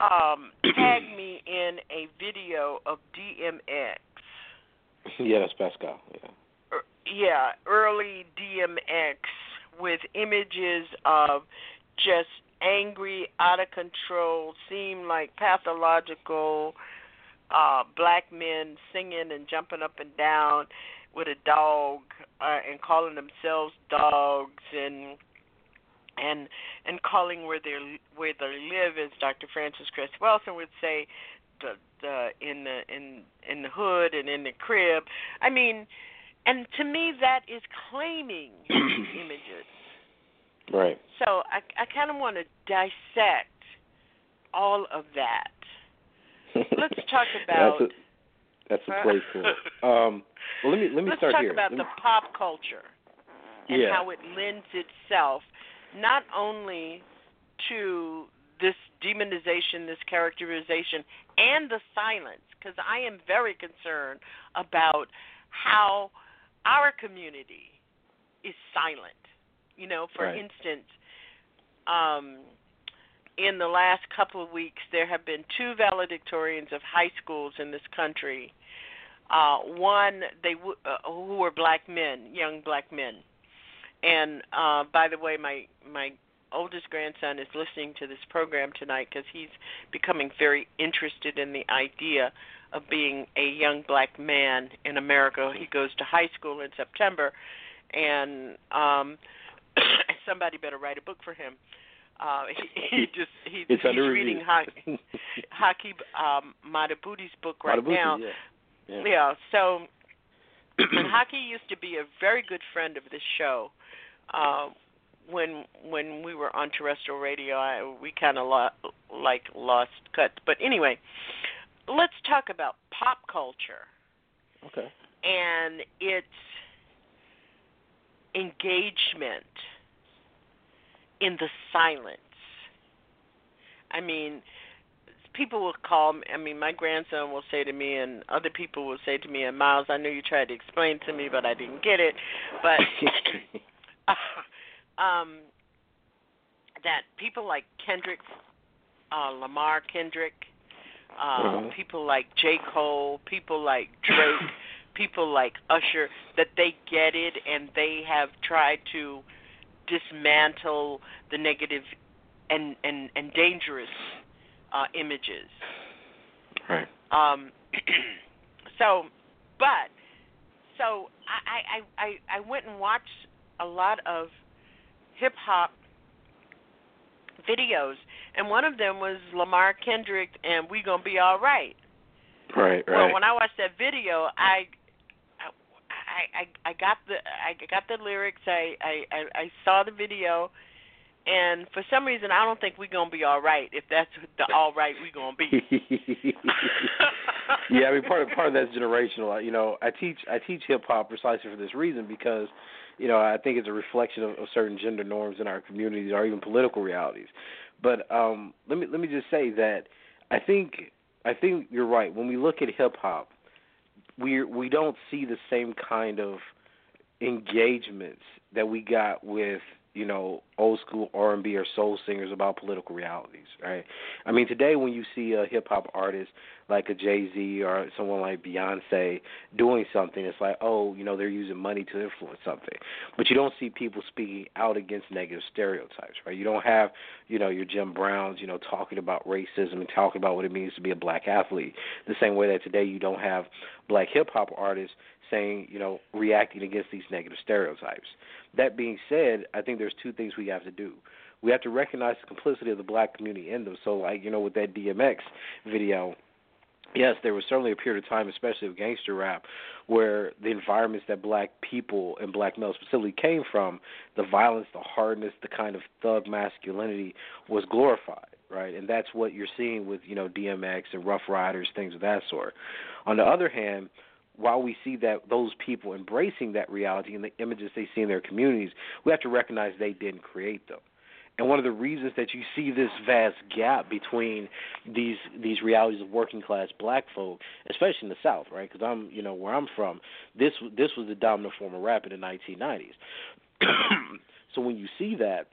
um tagged me in a video of DMX. Yeah, that's Pascal. Yeah. er, Yeah, early DMX with images of just angry, out of control, seem like pathological uh black men singing and jumping up and down with a dog uh, and calling themselves dogs and and and calling where they where they live as Dr. Frances Cress Welsing would say the the in the in in the hood and in the crib. I mean, and to me that is claiming images. Right. So I I kind of want to dissect all of that. Let's talk about that's a that's a place for it. Um, well, let me let me Let's start talk about the pop culture and Yeah. how it lends itself not only to this demonization, this characterization, and the silence, because I am very concerned about how our community is silent. You know, for Right. instance, um, in the last couple of weeks, there have been two valedictorians of high schools in this country. Uh, one, they w- uh, who were black men, young black men. And uh, by the way, my my oldest grandson is listening to this program tonight because he's becoming very interested in the idea of being a young black man in America. He goes to high school in September, and um, somebody better write a book for him. Uh, he, he just he, he's reading review. ha- Haki um, Madhubuti's book right now. yeah. Yeah. So, and Haki used to be a very good friend of this show. Uh, when when we were on terrestrial radio, I, we kind of lo- like lost cut. But anyway, let's talk about pop culture Okay. and its engagement in the silence. I mean, people will call me. I mean, my grandson will say to me, and other people will say to me, "And Miles, I know you tried to explain to me, but I didn't get it." But um, that people like Kendrick, uh, Lamar Kendrick, uh, Mhm. people like J. Cole, people like Drake, people like Usher, that they get it and they have tried to dismantle the negative and and and dangerous uh, images. Right. Um, so, but so I, I I I went and watched a lot of hip hop videos, and one of them was Lamar Kendrick and "We Gonna Be All Right." Right. Right. Well, when I watched that video, I. I, I I got the I got the lyrics. I, I I I saw the video, and for some reason I don't think we're gonna be all right. If that's the all right we're gonna be. yeah, I mean part of part of that's generational. You know, I teach I teach hip hop precisely for this reason because, you know, I think it's a reflection of, of certain gender norms in our communities or even political realities. But um let me let me just say that I think I think you're right. When we look at hip hop, we we don't see the same kind of engagements that we got with you know old school R and B or soul singers about political realities, right? I mean, today when you see a hip hop artist like a Jay Z or someone like Beyonce doing something, it's like, oh, you know, they're using money to influence something. But you don't see people speaking out against negative stereotypes, right? You don't have, you know, your Jim Browns, you know, talking about racism and talking about what it means to be a black athlete. The same way that today you don't have black hip hop artists saying, you know, reacting against these negative stereotypes. That being said, I think there's two things we have to do. We have to recognize the complicity of the black community in them. So, like, you know, with that DMX video, yes, there was certainly a period of time, especially with gangster rap, where the environments that black people and black males specifically came from, the violence, the hardness, the kind of thug masculinity was glorified, right? And that's what you're seeing with, you know, DMX and Ruff Ryders, things of that sort. On the other hand, while we see that those people embracing that reality and the images they see in their communities, we have to recognize they didn't create them. And one of the reasons that you see this vast gap between these these realities of working class black folk, especially in the South, right? Because I'm, you know, where I'm from, this this was the dominant form of rap in the 1990s. so when you see that,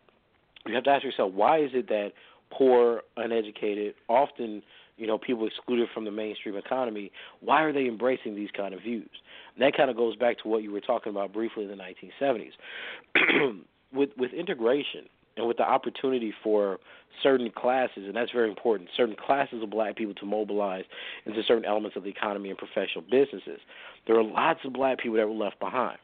you have to ask yourself, why is it that poor, uneducated, often you know people excluded from the mainstream economy, why are they embracing these kind of views? And that kind of goes back to what you were talking about briefly in the 1970s. with with integration and with the opportunity for certain classes, and that's very important, certain classes of black people to mobilize into certain elements of the economy and professional businesses. There are lots of black people that were left behind.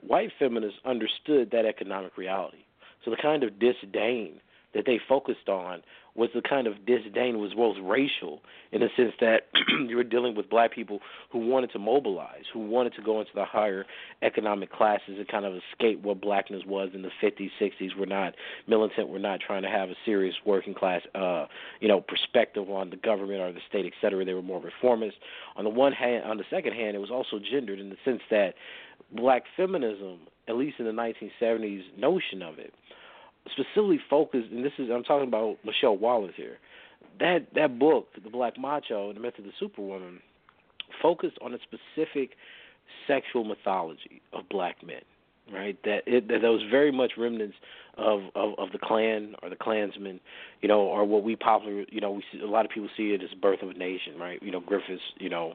White feminists understood that economic reality. So the kind of disdain that they focused on was the kind of disdain was both racial in the sense that you were dealing with black people who wanted to mobilize, who wanted to go into the higher economic classes and kind of escape what blackness was in the 50s, 60s. We're not militant. We're not trying to have a serious working class, uh, you know, perspective on the government or the state, et cetera. They were more reformist. On the one hand, on the second hand, it was also gendered in the sense that black feminism, at least in the 1970s notion of it, specifically focused, and this is I'm talking about Michelle Wallace here. That that book, The Black Macho and the Myth of the Superwoman, focused on a specific sexual mythology of black men. right? That it that was very much remnants of, of of the Klan or the Klansmen, you know, or what we popular, you know, we see, a lot of people see it as Birth of a Nation, right? You know, Griffith's, you know,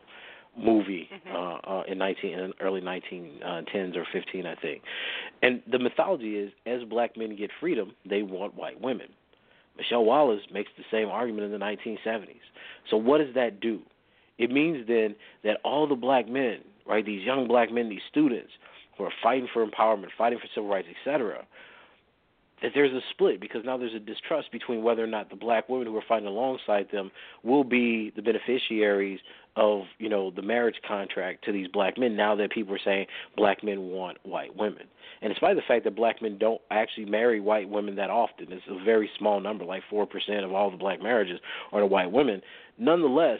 movie Mm-hmm. uh, uh, in 19 in early 1910s or 15, I think. And the mythology is, as black men get freedom, they want white women. Michelle Wallace makes the same argument in the 1970s. So what does that do? It means then that all the black men, right, these young black men, these students who are fighting for empowerment, fighting for civil rights, etc., that there's a split because now there's a distrust between whether or not the black women who are fighting alongside them will be the beneficiaries of you know the marriage contract to these black men now that people are saying black men want white women. And despite the fact that black men don't actually marry white women that often it's a very small number like 4% of all the black marriages are to white women nonetheless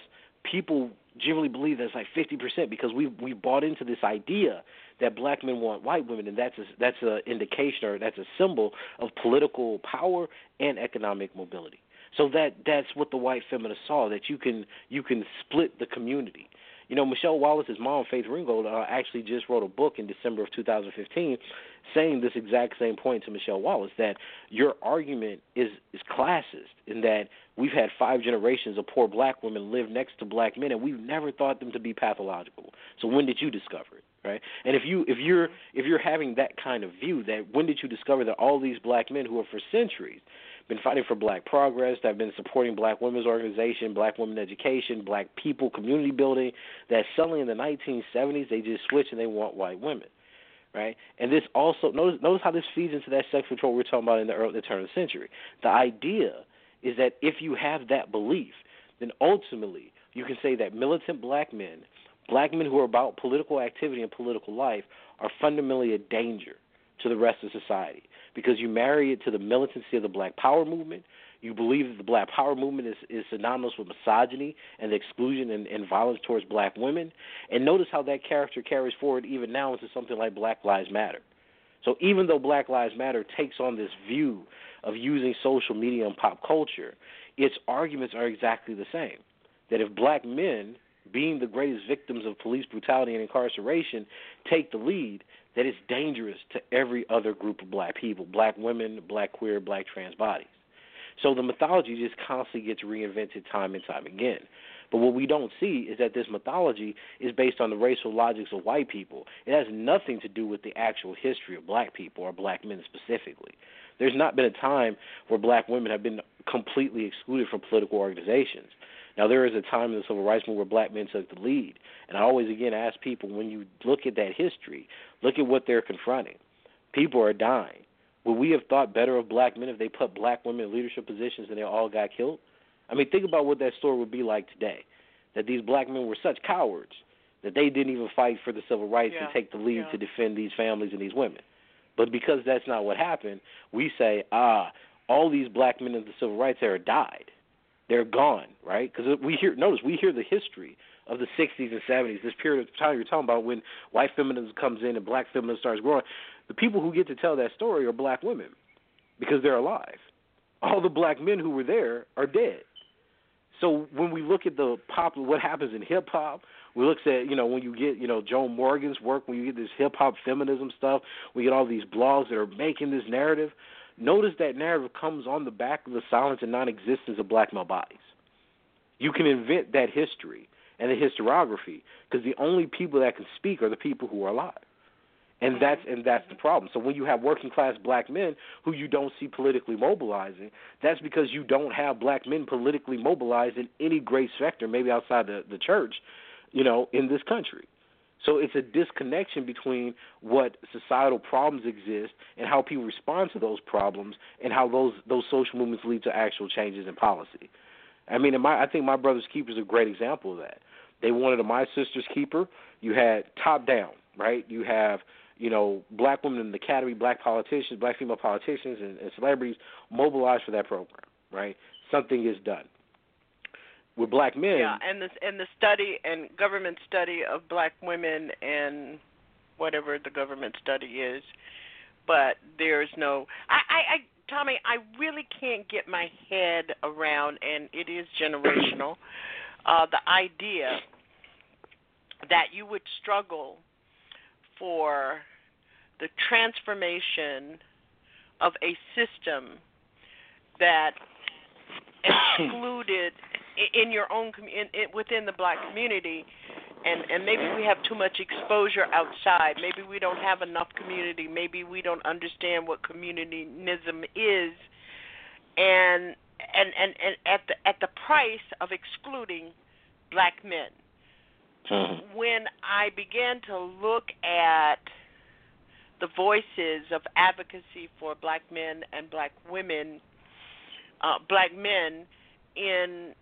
people generally believe that's like 50% because we we bought into this idea that black men want white women, and that's a, that's an indication or that's a symbol of political power and economic mobility. So that that's what the white feminists saw that you can you can split the community. You know, Michelle Wallace's mom, Faith Ringgold, uh, actually just wrote a book in December of 2015 saying this exact same point to Michelle Wallace that your argument is is classist in that we've had five generations of poor black women live next to black men and we've never thought them to be pathological. So when did you discover it? Right? And if you if you're if you're having that kind of view that when did you discover that all these black men who have for centuries been fighting for black progress, that have been supporting black women's organization, black women education, black people community building, that suddenly in the 1970s they just switch and they want white women, right? And this also notice notice how this feeds into that sex control we we're talking about in the early the turn of the century. The idea is that if you have that belief, then ultimately you can say that militant black men, black men who are about political activity and political life, are fundamentally a danger to the rest of society because you marry it to the militancy of the Black Power movement. You believe that the Black Power movement is, is synonymous with misogyny and the exclusion and, and violence towards black women. And notice how that character carries forward even now into something like Black Lives Matter. So even though Black Lives Matter takes on this view of using social media and pop culture, its arguments are exactly the same. That if black men, being the greatest victims of police brutality and incarceration, take the lead, that it's dangerous to every other group of black people, black women, black queer, black trans bodies. So the mythology just constantly gets reinvented time and time again. But what we don't see is that this mythology is based on the racial logics of white people. It has nothing to do with the actual history of black people or black men specifically. There's not been a time where black women have been completely excluded from political organizations. Now, there is a time in the civil rights movement where black men took the lead. And I always, again, ask people when you look at that history, look at what they're confronting. People are dying. Would we have thought better of black men if they put black women in leadership positions and they all got killed? I mean, think about what that story would be like today. That these black men were such cowards that they didn't even fight for the civil rights Yeah. and take the lead Yeah. to defend these families and these women. But because that's not what happened, we say, ah, all these black men in the civil rights era died. They're gone, right? Because we hear, notice, we hear the history of the 60s and 70s, this period of time you're talking about when white feminism comes in and black feminism starts growing. The people who get to tell that story are black women because they're alive. All the black men who were there are dead. So when we look at the pop, what happens in hip hop, we look at you know when you get you know Joan Morgan's work, when you get this hip hop feminism stuff, we get all these blogs that are making this narrative. Notice that narrative comes on the back of the silence and non-existence of black male bodies. You can invent that history and the historiography because the only people that can speak are the people who are alive. And mm-hmm. that's and that's the problem. So when you have working class black men who you don't see politically mobilizing, that's because you don't have black men politically mobilized in any great sector, maybe outside the, the church, you know, in this country. So it's a disconnection between what societal problems exist and how people respond to those problems and how those those social movements lead to actual changes in policy. I mean, my, I think my brother's keeper is a great example of that. They wanted a my sister's keeper. You had top down, right? You have you know black women in the academy, black politicians, black female politicians, and, and celebrities mobilized for that program, right? Something is done. With black men, Yeah, and the and the study and government study of black women and whatever the government study is, but there's no. I, I, I Tommy, I really can't get my head around, and it is generational. uh, the idea that you would struggle for the transformation of a system that excluded in your own in, in, within the black community and and maybe we have too much exposure outside. Maybe we don't have enough community. Maybe we don't understand what communitarism is. And and and, and at the at the price of excluding black men. Mm-hmm. when i began to look at the voices of advocacy for black men and black women uh, black men in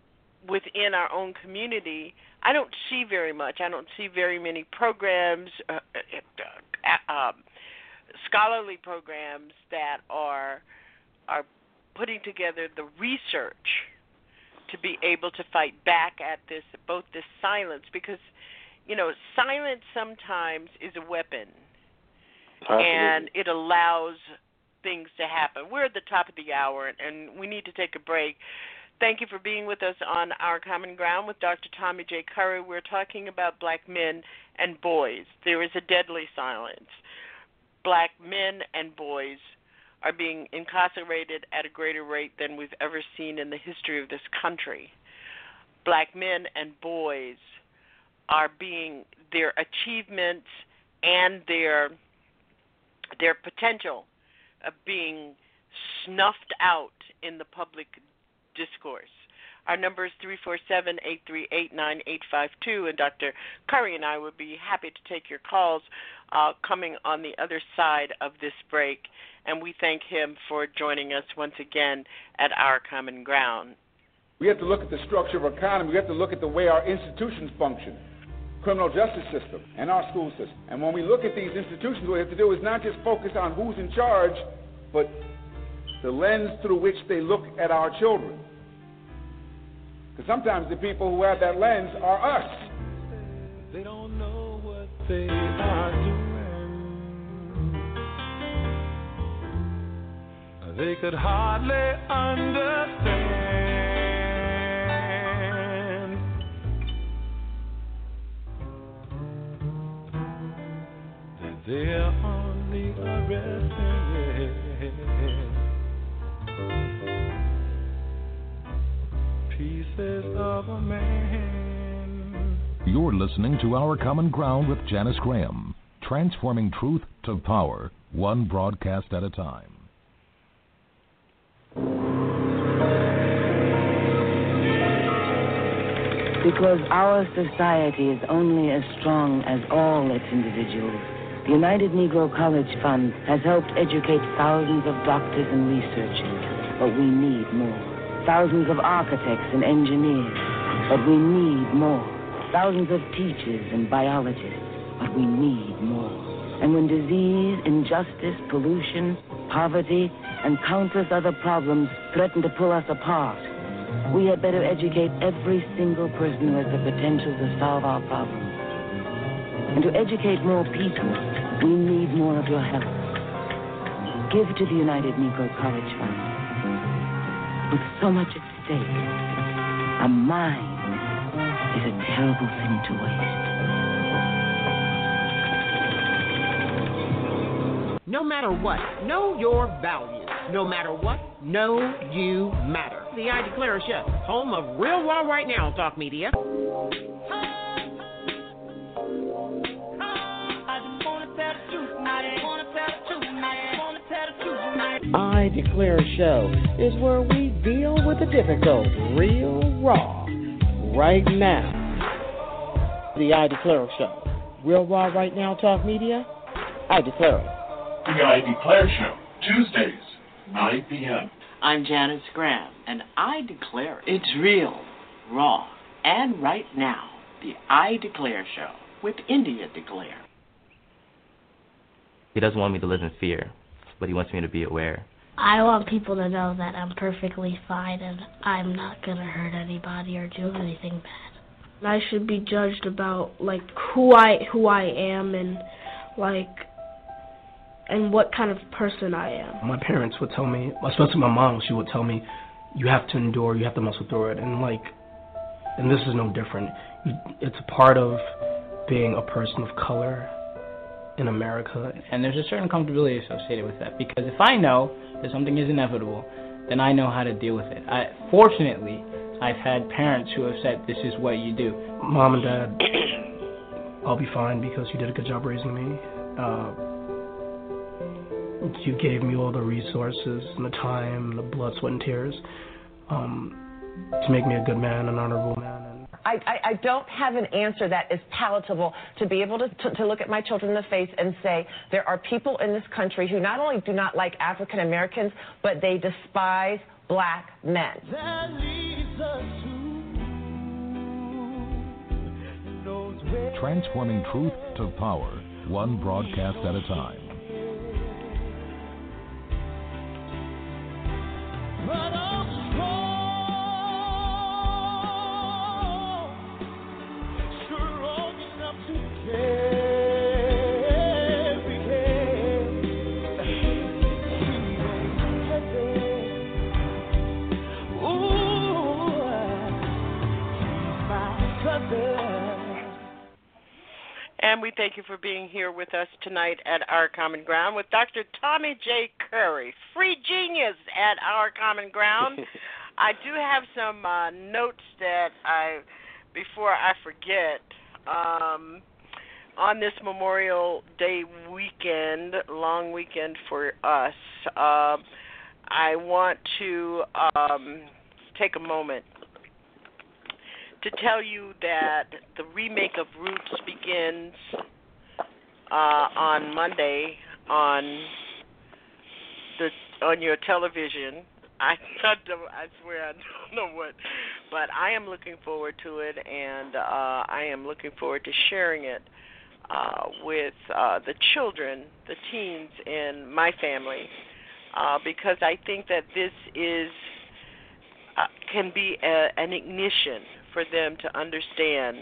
within our own community, I don't see very much. I don't see very many programs, uh, uh, uh, um, scholarly programs that are are putting together the research to be able to fight back at this both this silence because you know silence sometimes is a weapon Absolutely. and it allows things to happen. We're at the top of the hour, and we need to take a break. Thank you for being with us on Our Common Ground with Dr. Tommy J. Curry. We're talking about black men and boys. There is a deadly silence. Black men and boys are being incarcerated at a greater rate than we've ever seen in the history of this country. Black men and boys are being their achievements and their their potential of being snuffed out in the public discourse. Our number is 347 838 9852, and Dr. Curry and I would be happy to take your calls uh, coming on the other side of this break. And we thank him for joining us once again at Our Common Ground. We have to look at the structure of our economy. We have to look at the way our institutions function criminal justice system and our school system. And when we look at these institutions, what we have to do is not just focus on who's in charge, but the lens through which they look at our children. Because sometimes the people who have that lens are us. They don't know what they are doing. They could hardly understand. That they're on the arresting You're listening to Our Common Ground with Janice Graham, transforming truth to power, one broadcast at a time. Because our society is only as strong as all its individuals, the United Negro College Fund has helped educate thousands of doctors and researchers, but we need more. Thousands of architects and engineers, but we need more. Thousands of teachers and biologists, but we need more. And when disease, injustice, pollution, poverty, and countless other problems threaten to pull us apart, we had better educate every single person who has the potential to solve our problems. And to educate more people, we need more of your help. Give to the United Negro College Fund. With so much at stake, a mind is a terrible thing to waste. No matter what, know your value. No matter what, know you matter. The I Declare Show, home of Real Raw Right Now Talk Media. I Declare Show is where we deal with the difficult real raw right now. The I Declare Show, Real Raw Right Now Talk Media. I declare it. The I Declare Show, Tuesdays, 9 p.m. I'm Janice Graham, and I declare it's real, raw, and right now. The I Declare Show with India Declare. He doesn't want me to live in fear, but he wants me to be aware. I want people to know that I'm perfectly fine and I'm not gonna hurt anybody or do anything bad. I should be judged about like who I who I am and like and what kind of person I am. My parents would tell me, especially my mom, she would tell me, you have to endure, you have to muscle through it, and like, and this is no different. It's a part of being a person of color in America. And there's a certain comfortability associated with that because if I know that something is inevitable, then I know how to deal with it. I fortunately I've had parents who have said this is what you do. Mom and dad, I'll be fine because you did a good job raising me. Uh, you gave me all the resources and the time, the blood, sweat, and tears um, to make me a good man, an honorable man. I, I, I don't have an answer that is palatable to be able to, to, to look at my children in the face and say there are people in this country who not only do not like African Americans, but they despise black men. Transforming truth to power, one broadcast at a time. And we thank you for being here with us tonight at Our Common Ground with Dr. Tommy J. Curry, free genius at Our Common Ground. I do have some uh, notes that I, before I forget, um, on this Memorial Day weekend, long weekend for us, uh, I want to um, take a moment to tell you that the remake of Roots begins uh, on Monday on the on your television. I I swear I don't know what, but I am looking forward to it, and uh, I am looking forward to sharing it uh, with uh, the children, the teens in my family, uh, because I think that this is uh, can be a, an ignition for them to understand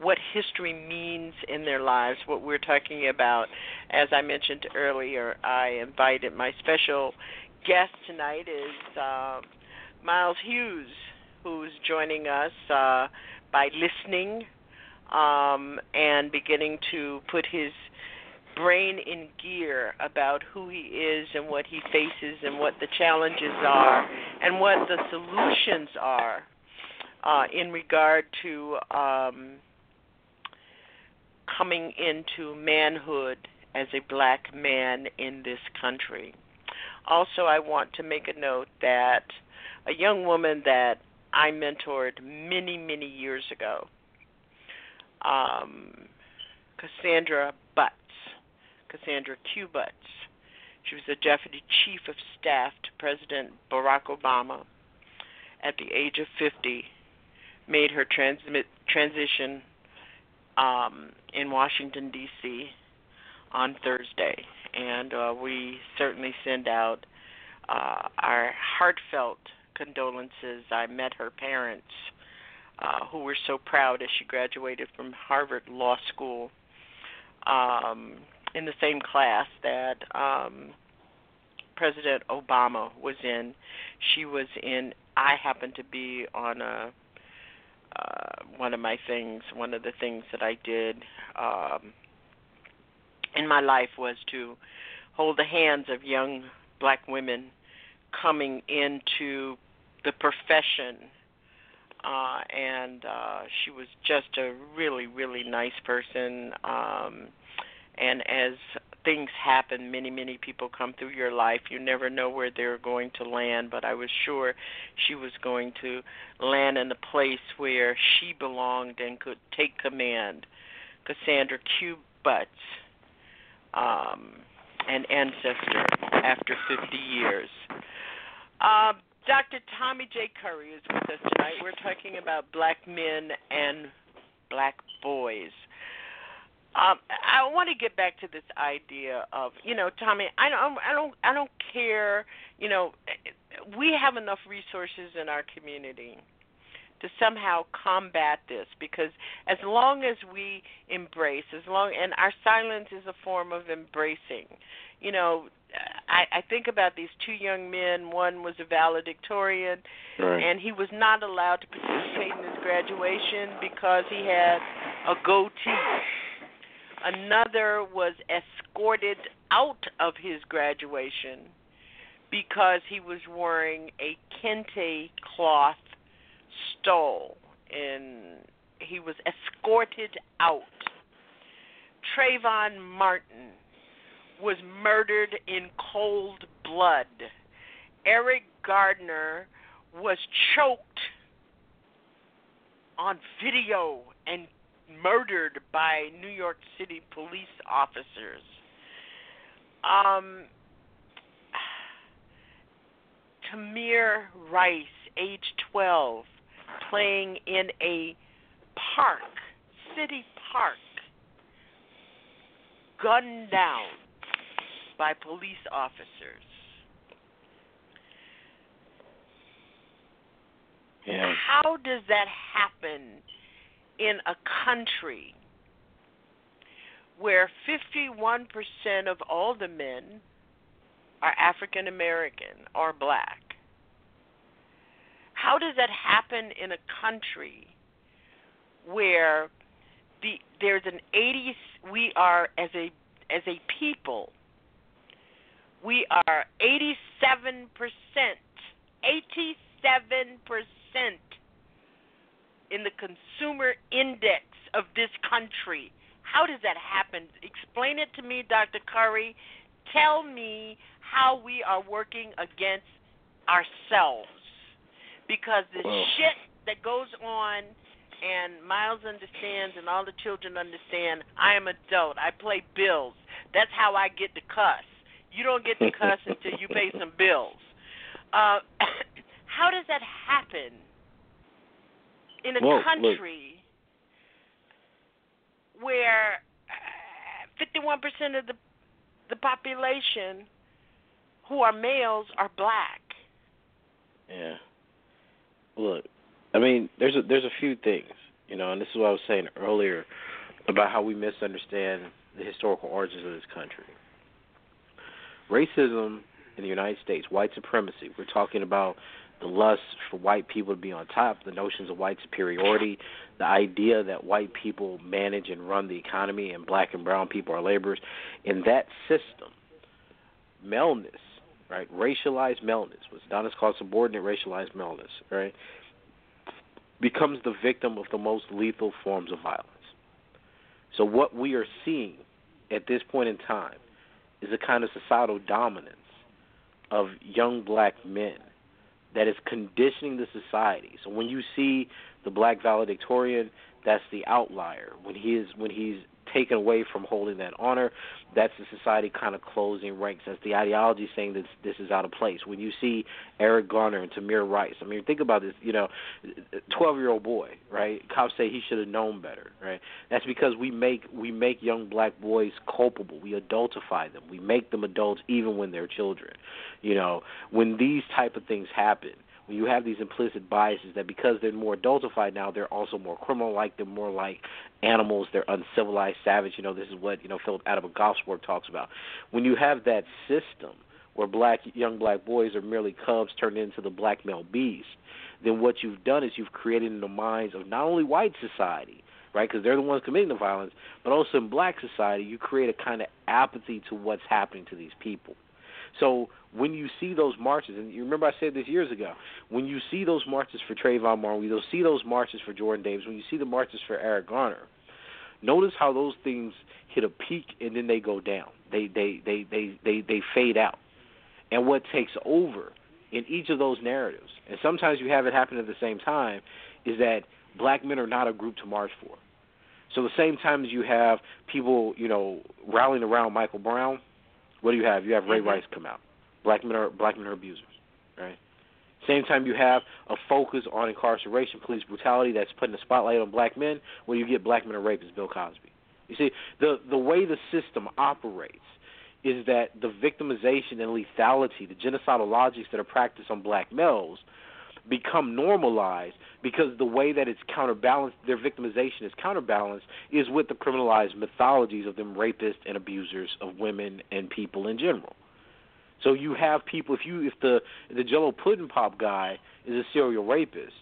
what history means in their lives, what we're talking about. As I mentioned earlier, I invited my special guest tonight is uh, Miles Hughes, who's joining us uh, by listening um, and beginning to put his brain in gear about who he is and what he faces and what the challenges are and what the solutions are uh, in regard to um, coming into manhood as a black man in this country. Also, I want to make a note that a young woman that I mentored many, many years ago, um, Cassandra Butts, Cassandra Q. Butts, she was the Deputy Chief of Staff to President Barack Obama at the age of 50 made her transmit, transition um, in Washington D.C. on Thursday, and uh, we certainly send out uh, our heartfelt condolences. I met her parents, uh, who were so proud as she graduated from Harvard Law School um, in the same class that um, President Obama was in. She was in. I happened to be on a uh, one of my things, one of the things that I did um, in my life was to hold the hands of young black women coming into the profession. Uh, and uh, she was just a really, really nice person. Um, and as things happen. Many, many people come through your life. You never know where they're going to land, but I was sure she was going to land in a place where she belonged and could take command. Cassandra Q. Butts, um, an ancestor after 50 years. Uh, Dr. Tommy J. Curry is with us tonight. We're talking about black men and black boys. Um, I want to get back to this idea of, you know, Tommy. I don't, I don't, I don't care. You know, we have enough resources in our community to somehow combat this because as long as we embrace, as long and our silence is a form of embracing. You know, I, I think about these two young men. One was a valedictorian, right. and he was not allowed to participate in his graduation because he had a goatee Another was escorted out of his graduation because he was wearing a kente cloth stole and he was escorted out. Trayvon Martin was murdered in cold blood. Eric Garner was choked on video and murdered by New York City police officers. Um, Tamir Rice, age 12, playing in a park, city park, gunned down by police officers. Yeah. How does that happen in a country where 51% of all the men are African American or black? How does that happen in a country where the there's an 80 we are as a as a people we are 87 percent 87 percent in the consumer index of this country how does that happen explain it to me dr curry tell me how we are working against ourselves because the Well- shit that goes on and Miles understands and all the children understand I am adult. I play bills. That's how I get to cuss. You don't get to cuss until you pay some bills. Uh, how does that happen in a look. country where uh, 51% of the the population who are males are black? Yeah. Look, I mean, there's a there's a few things, you know, and this is what I was saying earlier about how we misunderstand the historical origins of this country. Racism in the United States, white supremacy. We're talking about the lust for white people to be on top, the notions of white superiority, the idea that white people manage and run the economy and black and brown people are laborers. In that system, maleness, right, racialized maleness, what's known as called subordinate racialized maleness, right, becomes the victim of the most lethal forms of violence. So what we are seeing at this point in time is a kind of societal dominance of young black men that is conditioning the society. So when you see the black valedictorian, that's the outlier. When he is when he's taken away from holding that honor, that's the society kind of closing ranks. That's the ideology saying that this is out of place. When you see Eric Garner and Tamir Rice, I mean, think about this. You know, twelve-year-old boy, right? Cops say he should have known better, right? That's because we make we make young black boys culpable. We adultify them. We make them adults even when they're children. You know, when these type of things happen, when you have these implicit biases that because they're more adultified now, they're also more criminal like, they're more like animals, they're uncivilized, savage. You know, this is what, you know, Phillip Atiba Goff's work talks about. When you have that system where black young black boys are merely cubs turned into the black male beast, then what you've done is you've created in the minds of not only white society, right, because they're the ones committing the violence, but also in black society, you create a kind of apathy to what's happening to these people. So when you see those marches, and you remember I said this years ago, when you see those marches for Trayvon Martin, when you see those marches for Jordan Davis, when you see the marches for Eric Garner, notice how those things hit a peak and then they go down. They they they they they, they fade out. And what takes over in each of those narratives, and sometimes you have it happen at the same time, is that black men are not a group to march for. So the same time as you have people, you know, rallying around Michael Brown, what do you have? You have Ray Mhm. Rice come out. Black men are black men are abusers, right? Same time you have a focus on incarceration, police brutality that's putting a spotlight on black men. When you get black men are rapists, Bill Cosby. You see, the the way the system operates is that the victimization and lethality, the genocidal logics that are practiced on black males, become normalized because the way that it's counterbalanced, their victimization is counterbalanced, is with the criminalized mythologies of them rapists and abusers of women and people in general. So you have people. If you if the the Jello pudding pop guy is a serial rapist,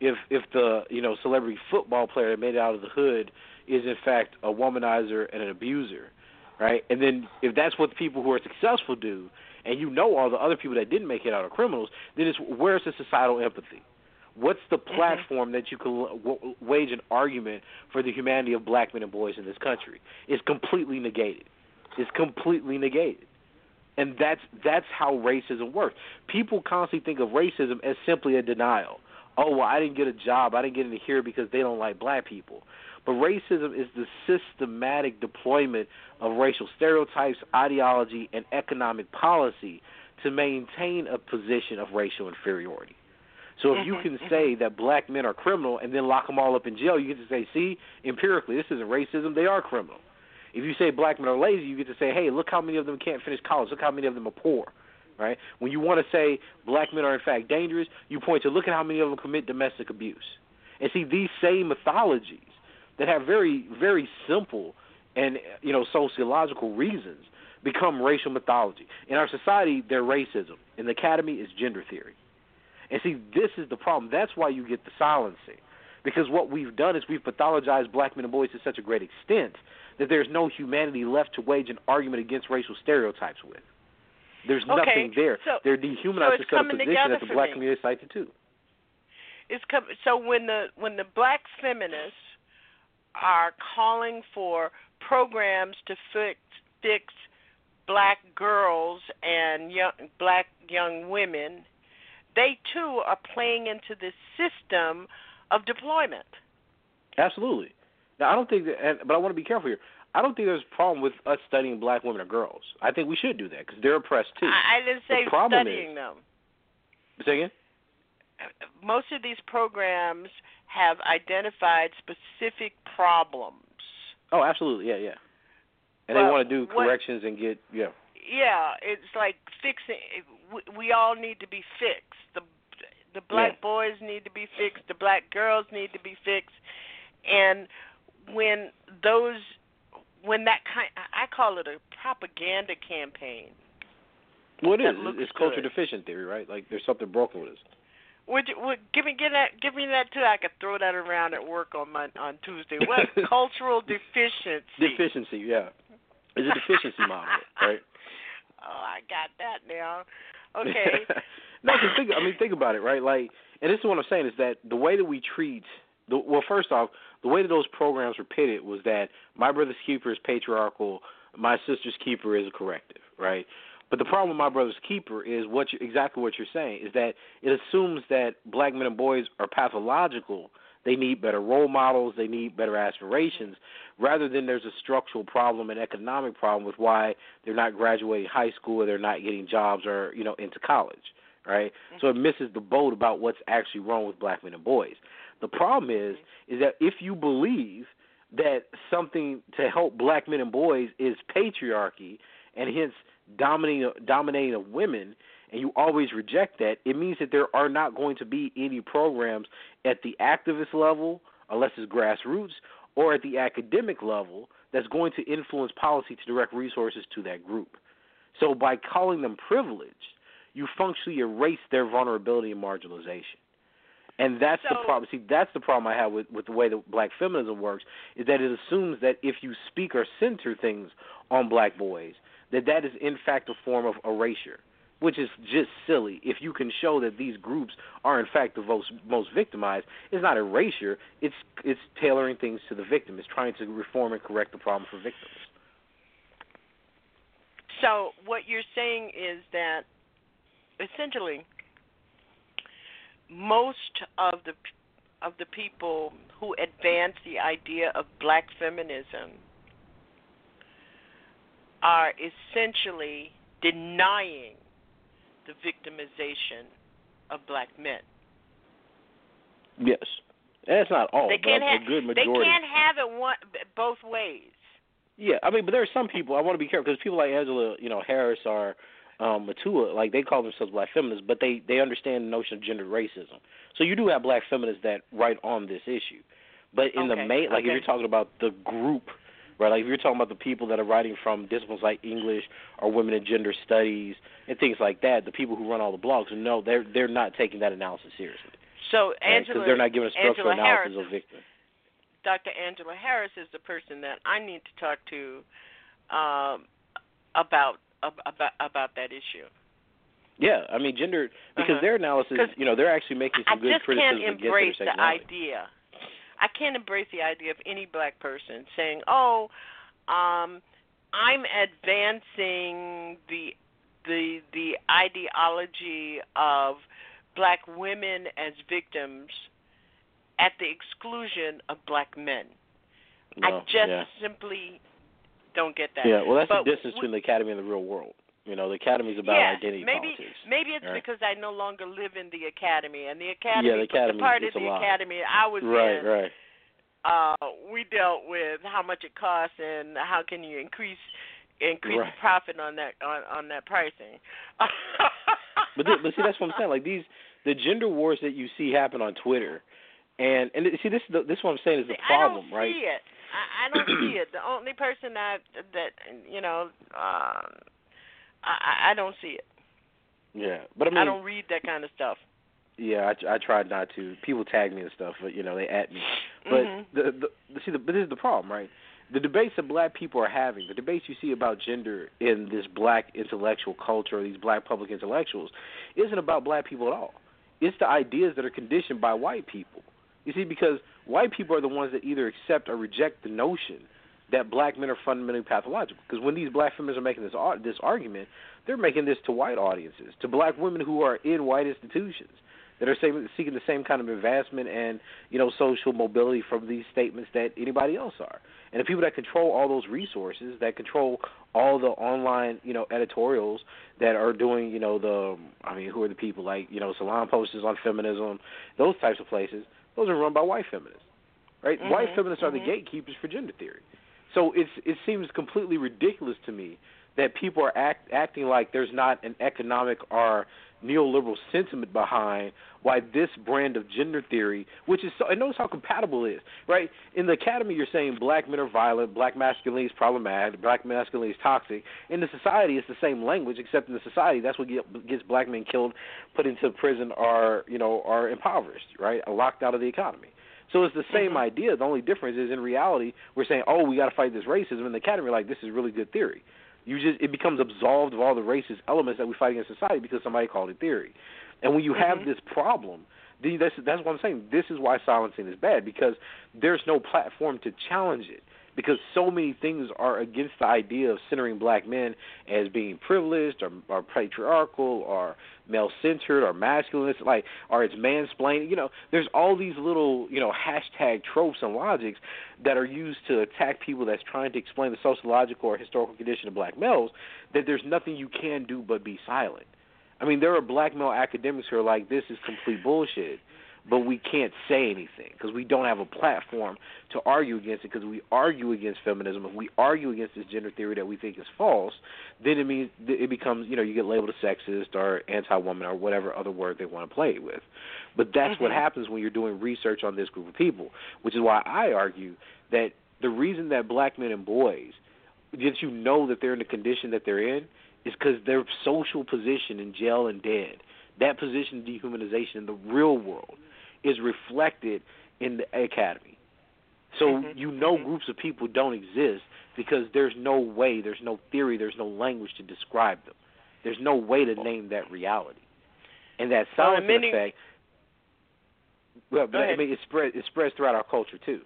if if the you know celebrity football player that made it out of the hood is in fact a womanizer and an abuser, right? And then if that's what the people who are successful do, and you know all the other people that didn't make it out are criminals, then it's where's the societal empathy? What's the Mm-hmm. platform that you can w- wage an argument for the humanity of black men and boys in this country? It's completely negated. It's completely negated. And that's that's how racism works. People constantly think of racism as simply a denial. Oh well, I didn't get a job, I didn't get into here because they don't like black people. But racism is the systematic deployment of racial stereotypes, ideology, and economic policy to maintain a position of racial inferiority. So if you Mhm, can mhm. say that black men are criminal and then lock them all up in jail, you get to say, see, empirically, this isn't racism; they are criminal. If you say black men are lazy, you get to say, hey, look how many of them can't finish college. Look how many of them are poor. Right? When you want to say black men are in fact dangerous, you point to look at how many of them commit domestic abuse. And see these same mythologies that have very very simple and you know sociological reasons become racial mythology. In our society, they're racism. In the academy, it's gender theory. And see, this is the problem. That's why you get the silencing. Because what we've done is we've pathologized black men and boys to such a great extent that there's no humanity left to wage an argument against racial stereotypes with. There's Okay, nothing there. so- They're dehumanized so to such a position that the black me. community cited too. It's com- so when the when the black feminists are calling for programs to fix fix black girls and young black young women, they too are playing into this system of deployment. Absolutely. Now, I don't think that, but I want to be careful here. I don't think there's a problem with us studying black women or girls. I think we should do that because they're oppressed too. I, I didn't say the problem studying is, them. Say again? Most of these programs have identified specific problems. Oh, absolutely. Yeah, yeah. And Well, they want to do what- corrections and get yeah. yeah, it's like fixing. We, all need to be fixed. The the black boys need to be fixed. The black girls need to be fixed. And when those, when that kind, I call it a propaganda campaign. Well, it is. It's culture good. deficient theory, right? Like there's something broken with us. Would you, would give me give that give me that too? I could throw that around at work on my on Tuesday. What cultural deficiency? Deficiency, yeah. It's a deficiency model, right? Oh, I got that now. Okay. no, 'cause think. I mean, think about it, right? Like, and this is what I'm saying is that the way that we treat, the, well, first off, the way that those programs were pitted was that my brother's keeper is patriarchal, my sister's keeper is a corrective, right? But the problem with my brother's keeper is what you, exactly what you're saying is that it assumes that black men and boys are pathological. They need better role models. They need better aspirations, rather than there's a structural problem, an economic problem with why they're not graduating high school or they're not getting jobs or you know into college, right? Mm-hmm. So it misses the boat about what's actually wrong with black men and boys. The problem is mm-hmm. is that if you believe that something to help black men and boys is patriarchy and hence dominating dominating of women and you always reject that, it means that there are not going to be any programs at the activist level, unless it's grassroots, or at the academic level that's going to influence policy to direct resources to that group. So by calling them privileged, you functionally erase their vulnerability and marginalization. And that's the problem. See, that's the problem I have with, with the way that black feminism works, is that it assumes that if you speak or center things on black boys, that that is in fact a form of erasure, which is just silly. If you can show that these groups are in fact the most most victimized, it's not erasure. It's it's tailoring things to the victim. It's trying to reform and correct the problem for victims. So what you're saying is that essentially most of the of the people who advance the idea of black feminism are essentially denying the victimization of black men. Yes, and it's not all, they can't a have good they can't have it one both ways. Yeah, I mean, but there are some people. I want to be careful because people like Angela, you know, Harris or um, Mutua, like they call themselves black feminists, but they they understand the notion of gender racism. So you do have black feminists that write on this issue, but in the main, like if you're talking about the group, right? Like if you're talking about the people that are writing from disciplines like English or women and gender studies and things like that, the people who run all the blogs, no, they're they're not taking that analysis seriously. So right? Angela, they're not giving a structural Angela Harris analysis of victim. Dr. Angela Harris is the person that I need to talk to um, about about about that issue. Yeah, I mean gender because Uh-huh. their analysis, you know, they're actually making I some good just can't embrace the idea. I can't embrace the idea of any black person saying, "Oh, um, I'm advancing the the the ideology of black women as victims at the exclusion of black men." I just yeah. simply don't get that. Yeah, well, that's But the distance we- between the academy and the real world. You know, the academy is about yeah, identity maybe, politics. Maybe it's right? because I no longer live in the academy, and the academy, Yeah, the academy, the part of the academy I was right, in, right. uh, we dealt with how much it costs and how can you increase increase Right. the profit on that on on that pricing. But th- but see, that's what I'm saying. Like these, the gender wars that you see happen on Twitter, and and see this is the, this is what I'm saying is the problem, I don't right? see it. I, I don't see it. The only person that that you know, um, I I don't see it. Yeah, but I mean, I don't read that kind of stuff. Yeah, I, I tried not to. People tag me and stuff, but you know they at me. But Mhm. the, the see, the, but this is the problem, right? The debates that black people are having, the debates you see about gender in this black intellectual culture, or these black public intellectuals, isn't about black people at all. It's the ideas that are conditioned by white people. You see, because white people are the ones that either accept or reject the notion that black men are fundamentally pathological. Because when these black feminists are making this this argument, they're making this to white audiences, to black women who are in white institutions that are seeking the same kind of advancement and you know social mobility from these statements that anybody else are. And the people that control all those resources, that control all the online you know editorials that are doing you know the I mean who are the people like you know salon posters on feminism, those types of places. Those are run by white feminists, right? White Mhm, feminists are the mhm. gatekeepers for gender theory. So it's it seems completely ridiculous to me that people are act, acting like there's not an economic or neoliberal sentiment behind why this brand of gender theory, which is so, and notice how compatible it is, right? In the academy, you're saying black men are violent, black masculinity is problematic, black masculinity is toxic. In the society, it's the same language, except in the society, that's what get, gets black men killed, put into prison, or you know, are impoverished, right? Locked out of the economy. So it's the same idea. The only difference is in reality, we're saying, oh, we got to fight this racism. In the academy, like, this is really good theory. You just it becomes absolved of all the racist elements that we fight against society because somebody called it theory. And when you have Mhm. this problem, then that's that's what I'm saying. This is why silencing is bad because there's no platform to challenge it. Because so many things are against the idea of centering black men as being privileged or, or patriarchal or male centered or masculine. Like or it's mansplaining. You know, there's all these little you know hashtag tropes and logics that are used to attack people that's trying to explain the sociological or historical condition of black males. That there's nothing you can do but be silent. I mean, there are black male academics who are like, this is complete bullshit, but we can't say anything because we don't have a platform to argue against it because we argue against feminism. If we argue against this gender theory that we think is false, then it means it becomes, you know, you get labeled a sexist or anti-woman or whatever other word they want to play it with. But that's what Mhm. happens when you're doing research on this group of people, which is why I argue that the reason that black men and boys, that you know that they're in the condition that they're in, is because their social position in jail and dead, that position of dehumanization in the real world, is reflected in the academy. So Mhm, you know groups of people don't exist because there's no way, there's no theory, there's no language to describe them. There's no way to name that reality. And that Well, silencing many- effect well, but I mean it spread it spreads throughout our culture too.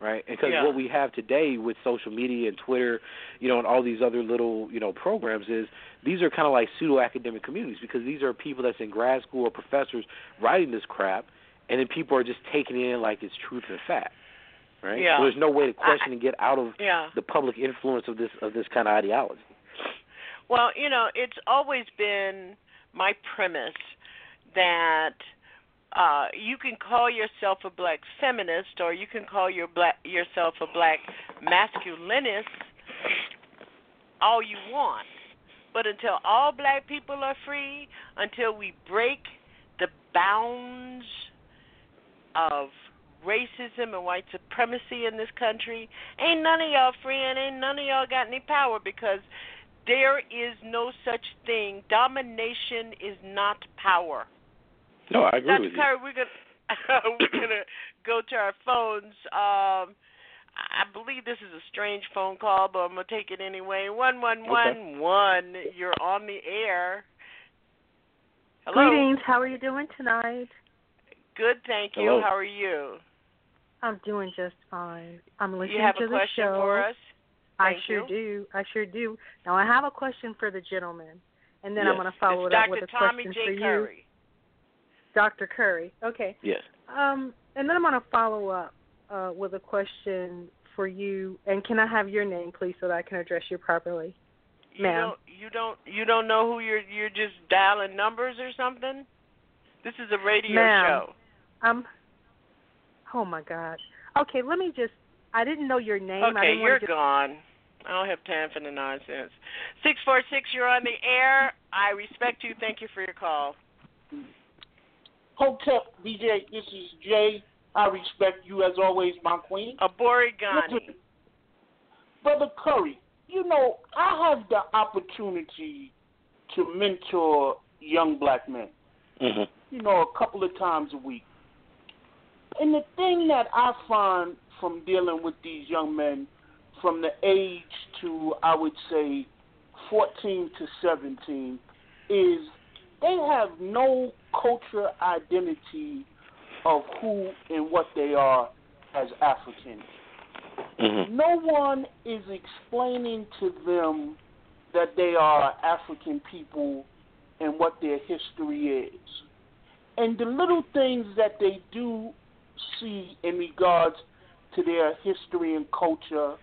Right? Because Yeah. what we have today with social media and Twitter, you know, and all these other little, you know, programs is these are kind of like pseudo academic communities because these are people that's in grad school or professors writing this crap and then people are just taking it in like it's truth and fact. Right? Yeah. So there's no way to question and get out of Yeah. the public influence of this of this kind of ideology. Well, you know, it's always been my premise that uh, you can call yourself a black feminist or you can call your black yourself a black masculinist all you want. But until all black people are free, until we break the bounds of racism and white supremacy in this country, ain't none of y'all free and ain't none of y'all got any power because there is no such thing. Domination is not power. No, I agree Dr. with you. Curry, we're gonna we're gonna go to our phones. Um, I believe this is a strange phone call, but I'm gonna take it anyway. One one one one. You're on the air. Hello. Greetings. How are you doing tonight? Good, thank you. Hello. How are you? I'm doing just fine. I'm listening You have to a the question show. for us? I sure you. do. I sure do. Now I have a question for the gentleman, and then I'm going to follow it's it up with a Tommy question J. for you, Curry. Dr. Curry. Okay. Yes. Um, and then I'm going to follow up uh, with a question for you. And can I have your name, please, so that I can address you properly, You ma'am? don't you don't you don't know who you're you're just dialing numbers or something? This is a radio Ma'am. show. Um. Oh my God. Okay, let me just. I didn't know your name. I Okay, didn't you're just, gone. I don't have time for the nonsense. Six four six, you're on the air. I respect you. Thank you for your call. Hotep DJ, this is Jay. I respect you as always, my queen. Aborigani. Listen, Brother Curry, you know, I have the opportunity to mentor young black men, hmm you know, a couple of times a week. And the thing that I find from dealing with these young men from the age to, I would say, 14 to 17 is they have no culture identity of who and what they are as Africans. hmm No one is explaining to them that they are African people and what their history is. And the little things that they do see in regards to their history and culture,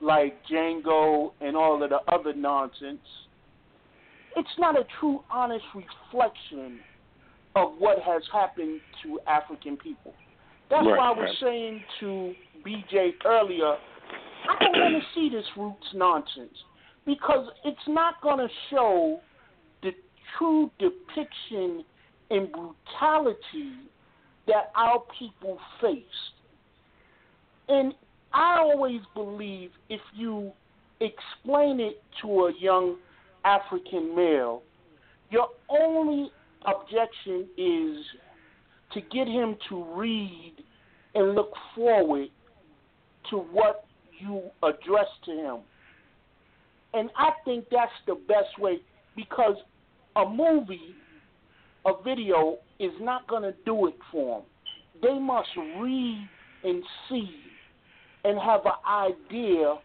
like Django and all of the other nonsense, it's not a true, honest reflection of what has happened to African people. That's Right, why I was right. saying to BJ earlier, I don't want to see this roots nonsense because it's not going to show the true depiction and brutality that our people faced. And I always believe if you explain it to a young African male, your only objection is to get him to read and look forward to what you address to him. And I think that's the best way because a movie, a video, is not going to do it for them. They must read and see and have an idea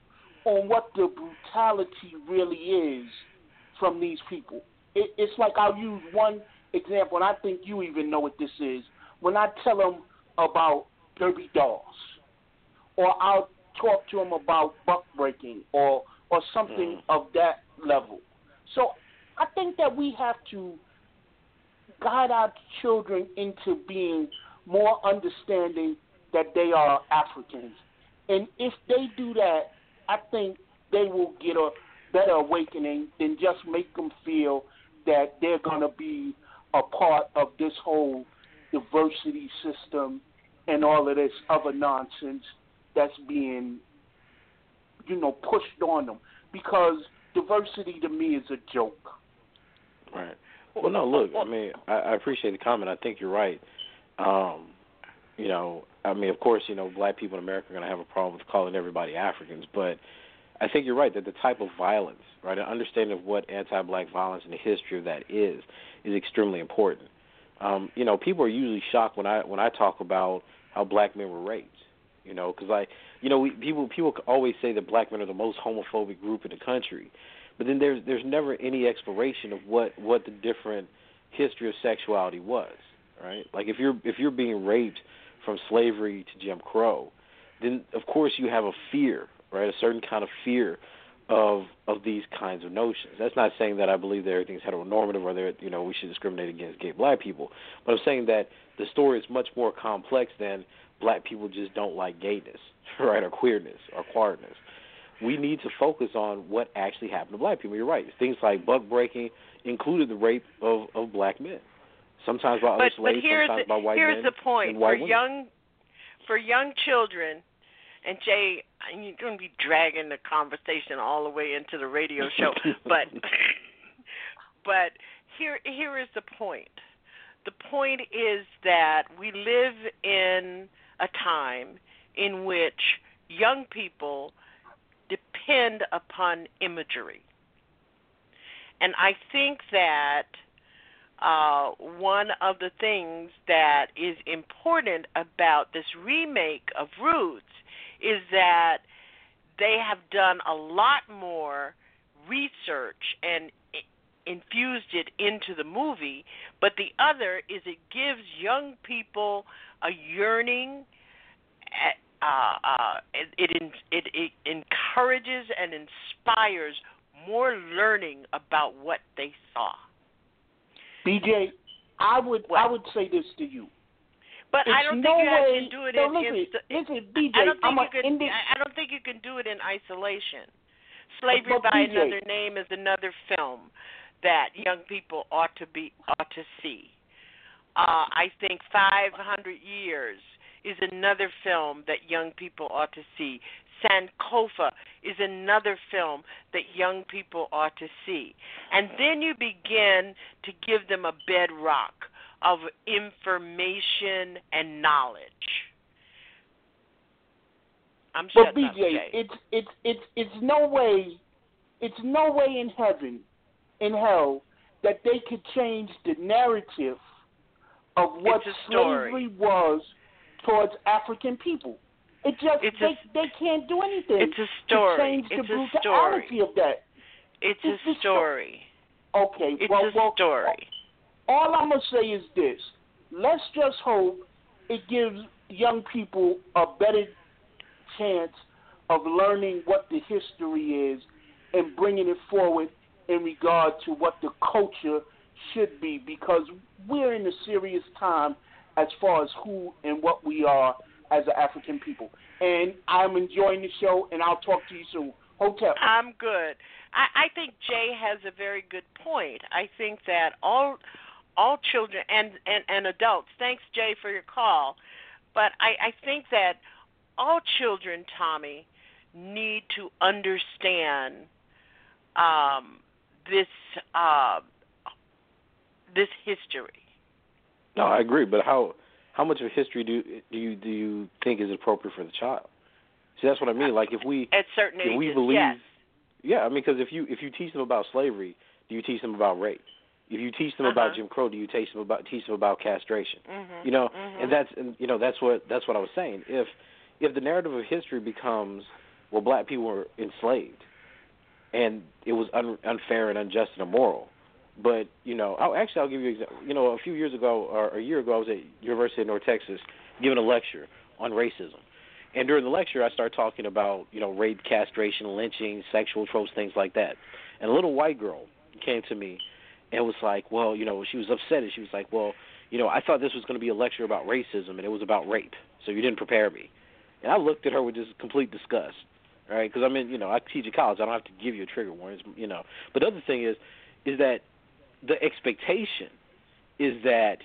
on what the brutality really is from these people. It, it's like I'll use one example, and I think you even know what this is. When I tell them about Derby Dolls, or I'll talk to them about buck breaking, or or something mm. of that level. So I think that we have to guide our children into being more understanding that they are Africans. And if they do that, I think they will get a better awakening than just make them feel that they're going to be a part of this whole diversity system and all of this other nonsense that's being, you know, pushed on them. Because diversity to me is a joke. Right. Well, no, look, I mean, I, I appreciate the comment. I think you're right. Um, you know, I mean, of course, you know, black people in America are going to have a problem with calling everybody Africans, but I think you're right that the type of violence, right, an understanding of what anti-black violence and the history of that is, is extremely important. Um, you know, people are usually shocked when I when I talk about how black men were raped. You know, because I, you know, we, people people always say that black men are the most homophobic group in the country, but then there's there's never any exploration of what what the different history of sexuality was, right? Like if you're if you're being raped from slavery to Jim Crow, then of course you have a fear, right? A certain kind of fear of of these kinds of notions. That's not saying that I believe that everything's heteronormative or that you know we should discriminate against gay black people, but I'm saying that the story is much more complex than black people just don't like gayness, right, or queerness or queerness. We need to focus on what actually happened to black people. You're right. Things like buck breaking included the rape of of black men, sometimes by other But but slaves, here's sometimes the, by white here's men the point for women. young for young children. And Jay, you're going to be dragging the conversation all the way into the radio show, but but here here is the point. the point is that we live in a time in which young people depend upon imagery. And I think that uh, one of the things that is important about this remake of Roots is that they have done a lot more research and infused it into the movie. But the other is it gives young people a yearning. Uh, uh, it, it it it encourages and inspires more learning about what they saw. BJ, I would what? I would say this to you. But it's I don't no think you way, can do it no, in, listen, in listen, BJ, I don't think I'm you can. I don't think you can do it in isolation. Slavery but by BJ, Another Name is another film that young people ought to be ought to see. Uh, I think 500 Years is another film that young people ought to see. Sankofa is another film that young people ought to see. And then you begin to give them a bedrock of information and knowledge. I'm But up, BJ, it's it's it's it's no way, it's no way in heaven, in hell, that they could change the narrative of what slavery was towards African people. It just It's they a- they can't do anything It's a story. to change the It's a brutality story. of that. It's It's a a sto- story. Okay, It's well, a well, story. all I'm gonna say is this: let's just hope it gives young people a better chance of learning what the history is and bringing it forward in regard to what the culture should be, because we're in a serious time as far as who and what we are as an African people. And I'm enjoying the show, and I'll talk to you soon. Hotel. I'm good. I, I think Jay has a very good point. I think that all all children and, and, and adults, thanks Jay for your call, but I, I think that all children, Tommy, need to understand um, this uh, this history. No, I agree, but how how much of history do do you do you think is appropriate for the child? See, that's what I mean. Like if we At certain if we believe, yes. yeah, I mean, because if you if you teach them about slavery, do you teach them about rape? If you teach them about Uh-huh. Jim Crow, do you teach them about teach them about castration? Mhm, You know, mhm. and that's and you know that's what that's what I was saying. If if the narrative of history becomes well, black people were enslaved, and it was un, unfair and unjust and immoral. But you know, I'll, actually, I'll give you. an example. You know, a few years ago or a year ago, I was at University of North Texas giving a lecture on racism, and during the lecture, I started talking about you know rape, castration, lynching, sexual tropes, things like that. And a little white girl came to me and was like, well, you know, she was upset, and she was like, well, you know, I thought this was going to be a lecture about racism, and it was about rape, so you didn't prepare me. And I looked at her with just complete disgust, right? Because I mean, you know, I teach at college, I don't have to give you a trigger warning, you know. But the other thing is, is that the expectation is that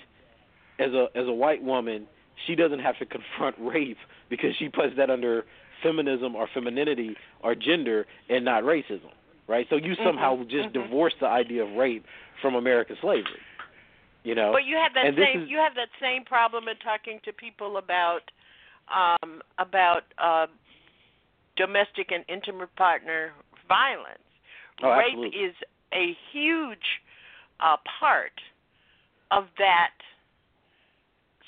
as a as a white woman, she doesn't have to confront rape because she puts that under feminism or femininity or gender and not racism, right? So you somehow Mhm, just mhm. divorce the idea of rape from American slavery. You know, But you have that and same is- you have that same problem in talking to people about um, about uh, domestic and intimate partner violence. Oh, Rape absolutely. is a huge uh, part of that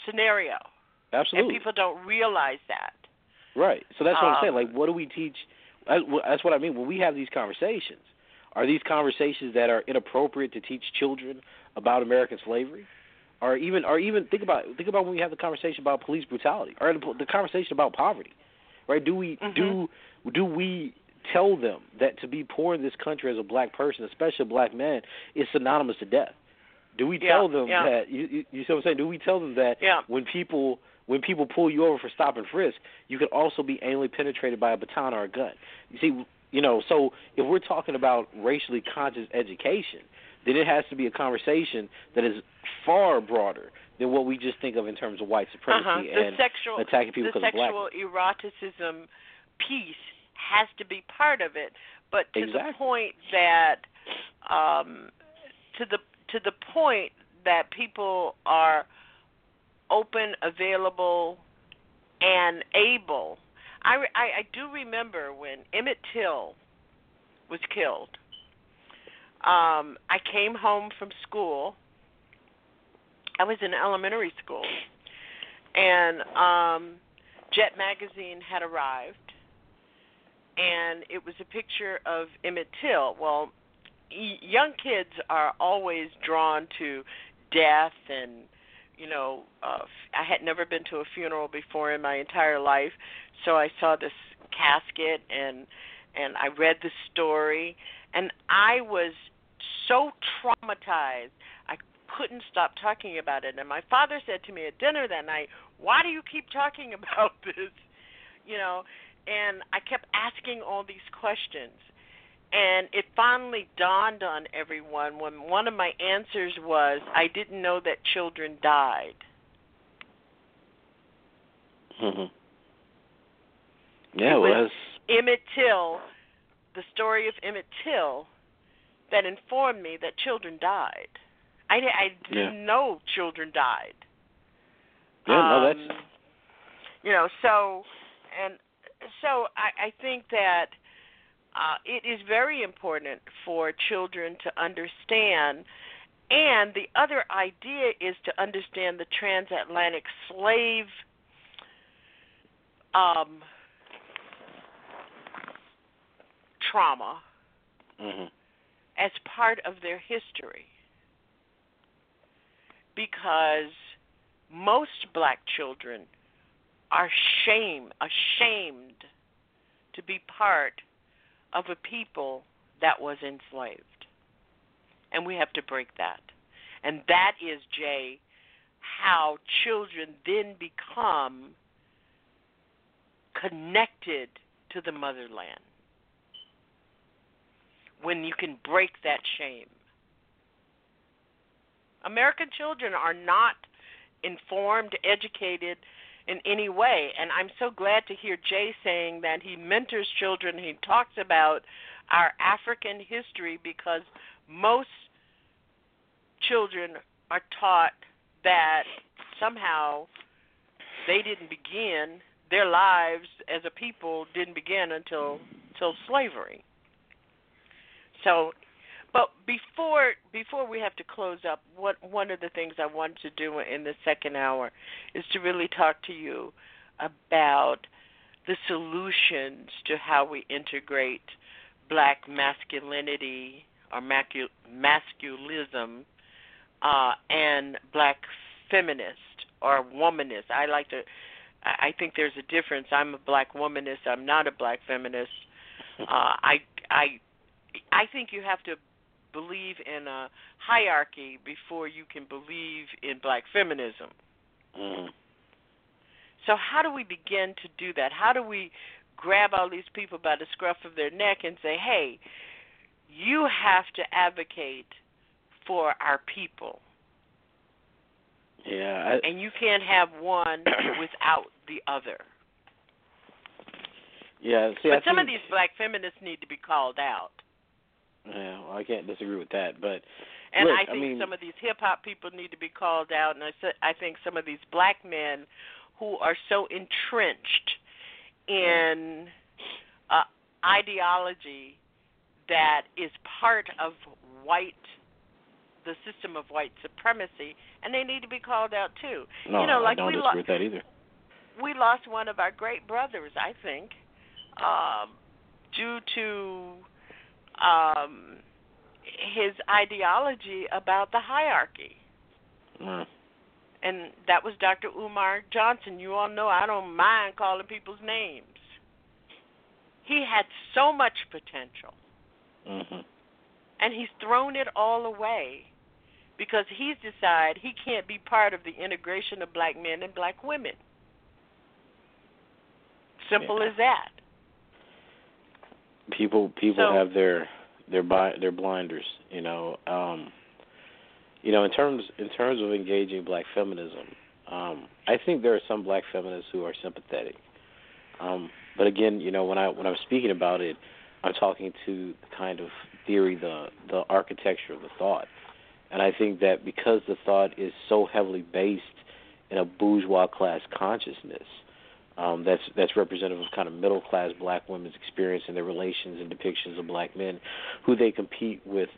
scenario, absolutely and people don't realize that. Right. So that's what I'm saying. Um, Like, what do we teach? That's what- I mean. When we have these conversations, are these conversations that are inappropriate to teach children about American slavery, or even, or even think about think about when we have the conversation about police brutality, or the, the conversation about poverty, right? Do we do do we tell them that to be poor in this country as a black person, especially a black man, is synonymous to death? Do we Yeah, tell them yeah. that you, you you see what I'm saying? Do we tell them that Yeah. when people when people pull you over for stop and frisk, you could also be anally penetrated by a baton or a gun. You see, you know, so if we're talking about racially conscious education, then it has to be a conversation that is far broader than what we just think of in terms of white supremacy uh-huh. and sexual attacking people because of black. The sexual eroticism piece has to be part of it, but to the point that um, to the to the point that people are open, available, and able. I, I, I do remember when Emmett Till was killed. Um, I came home from school. I was in elementary school, and um, Jet magazine had arrived, and it was a picture of Emmett Till. Well, y- young kids are always drawn to death and you know uh I had never been to a funeral before in my entire life so I saw this casket and and I read the story and I was so traumatized I couldn't stop talking about it and my father said to me at dinner that night why do you keep talking about this you know and I kept asking all these questions and it finally dawned on everyone when one of my answers was, I didn't know that children died. hmm Yeah, it was Emmett Till, the story of Emmett Till, that informed me that children died. I, I didn't Yeah. know children died. yeah, no, Um, that's you know so and so i i think that uh it is very important for children to understand and the other idea is to understand the transatlantic slave um trauma hmm as part of their history. Because most black children are shame ashamed to be part of a people that was enslaved. And we have to break that. And that is jay how children then become connected to the motherland. When you can break that shame. American children are not informed, educated in any way. And I'm so glad to hear Jay saying that he mentors children. He talks about our African history because most children are taught that somehow they didn't begin their lives as a people didn't begin until until slavery. So but before before we have to close up, what one of the things I wanted to do in the second hour is to really talk to you about the solutions to how we integrate black masculinity or macu- masculism uh, and black feminist or womanist. I like to. I I think there's a difference. I'm a black womanist. I'm not a black feminist. Uh, I I I think you have to believe in a hierarchy before you can believe in black feminism. hmm So how do we begin to do that? How do we grab all these people by the scruff of their neck and say, "Hey, you have to advocate for our people, yeah. I, and you can't have one without the other." yeah. See, but I some of these black feminists need to be called out. Yeah, well, I can't disagree with that, but And look, I think mean, some of these hip hop people need to be called out, and I said I think some of these black men who are so entrenched in uh, ideology that is part of white the system of white supremacy, and they need to be called out too. no, you know, like I don't we disagree lo- with that either. we lost one of our great brothers, I think, um, due to um, his ideology about the hierarchy. Mm. And that was Dr. Umar Johnson. You all know I don't mind calling people's names. He had so much potential, hmm and he's thrown it all away because he's decided he can't be part of the integration of black men and black women. Simple Yeah. as that. People people So- have their their bi- their blinders you know um you know in terms in terms of engaging black feminism um i think there are some black feminists who are sympathetic. Um but again you know when i when i'm speaking about it i'm talking to the kind of theory the the architecture of the thought. And I think that because the thought is so heavily based in a bourgeois class consciousness, um, that's that's representative of kind of middle class black women's experience and their relations and depictions of black men who they compete with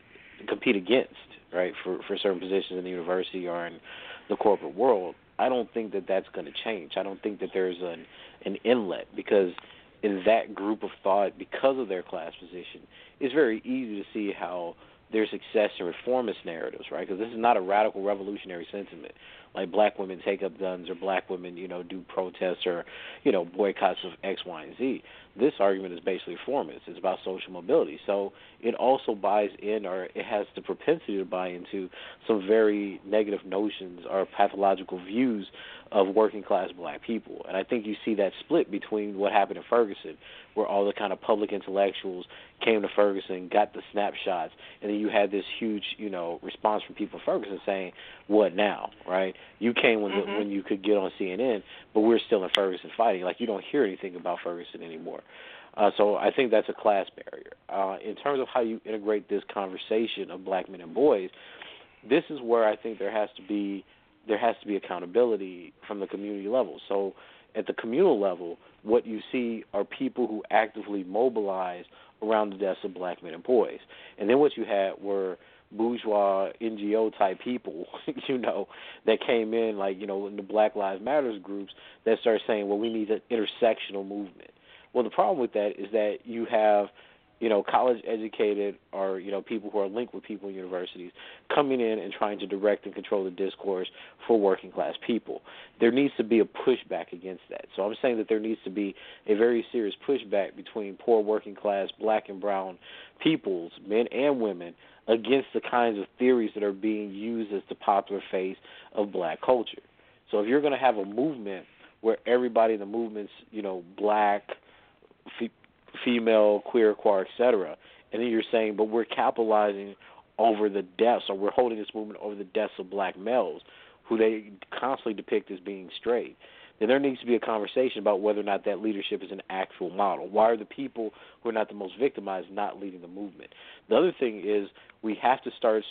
compete against, right, for, for certain positions in the university or in the corporate world. I don't think that that's going to change. I don't think that there's an an inlet because in that group of thought, because of their class position, it's very easy to see how their success in reformist narratives, right? Because this is not a radical revolutionary sentiment like black women take up guns or black women, you know, do protests or, you know, boycotts of X, Y, and Z. This argument is basically reformist. It's about social mobility. So it also buys in or it has the propensity to buy into some very negative notions or pathological views of working class black people. And I think you see that split between what happened in Ferguson, where all the kind of public intellectuals came to Ferguson, got the snapshots, and then you had this huge, you know, response from people in Ferguson saying, "What now?" Right? You came when Mm-hmm. the, when you could get on CNN, but we're still in Ferguson fighting. Like you don't hear anything about Ferguson anymore. Uh, so I think that's a class barrier. Uh, in terms of how you integrate this conversation of black men and boys, this is where I think there has to be there has to be accountability from the community level. So at the communal level, what you see are people who actively mobilize around the deaths of black men and boys. And then what you had were bourgeois NGO type people, you know, that came in like, you know, in the Black Lives Matters groups that started saying, Well, we need an intersectional movement. Well the problem with that is that you have you know, college educated or, you know, people who are linked with people in universities coming in and trying to direct and control the discourse for working class people. There needs to be a pushback against that. So I'm saying that there needs to be a very serious pushback between poor working class black and brown peoples, men and women, against the kinds of theories that are being used as the popular face of black culture. So if you're going to have a movement where everybody in the movement's, you know, black, female, queer, queer, etc. And then you're saying, but we're capitalizing over the deaths, or we're holding this movement over the deaths of black males, who they constantly depict as being straight. Then there needs to be a conversation about whether or not that leadership is an actual model. Why are the people who are not the most victimized not leading the movement? The other thing is we have to start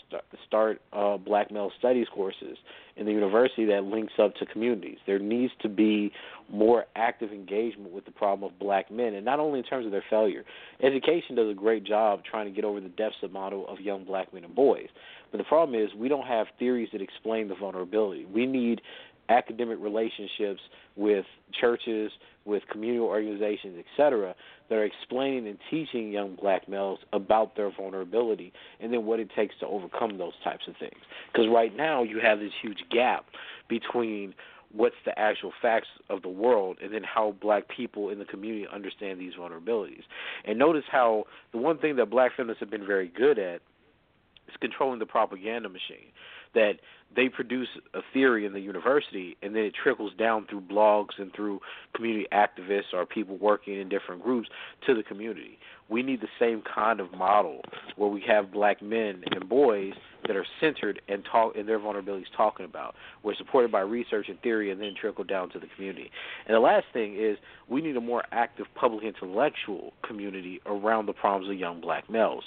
start uh, black male studies courses in the university that links up to communities. There needs to be more active engagement with the problem of black men, and not only in terms of their failure. Education does a great job trying to get over the deficit model of young black men and boys. But the problem is we don't have theories that explain the vulnerability. We need academic relationships with churches, with communal organizations, etc., that are explaining and teaching young black males about their vulnerability and then what it takes to overcome those types of things. Because right now you have this huge gap between what's the actual facts of the world and then how black people in the community understand these vulnerabilities. And notice how the one thing that black feminists have been very good at is controlling the propaganda machine. That they produce a theory in the university and then it trickles down through blogs and through community activists or people working in different groups to the community. We need the same kind of model where we have black men and boys that are centered and talk and their vulnerabilities talking about. We're supported by research and theory and then trickle down to the community. And the last thing is we need a more active public intellectual community around the problems of young black males.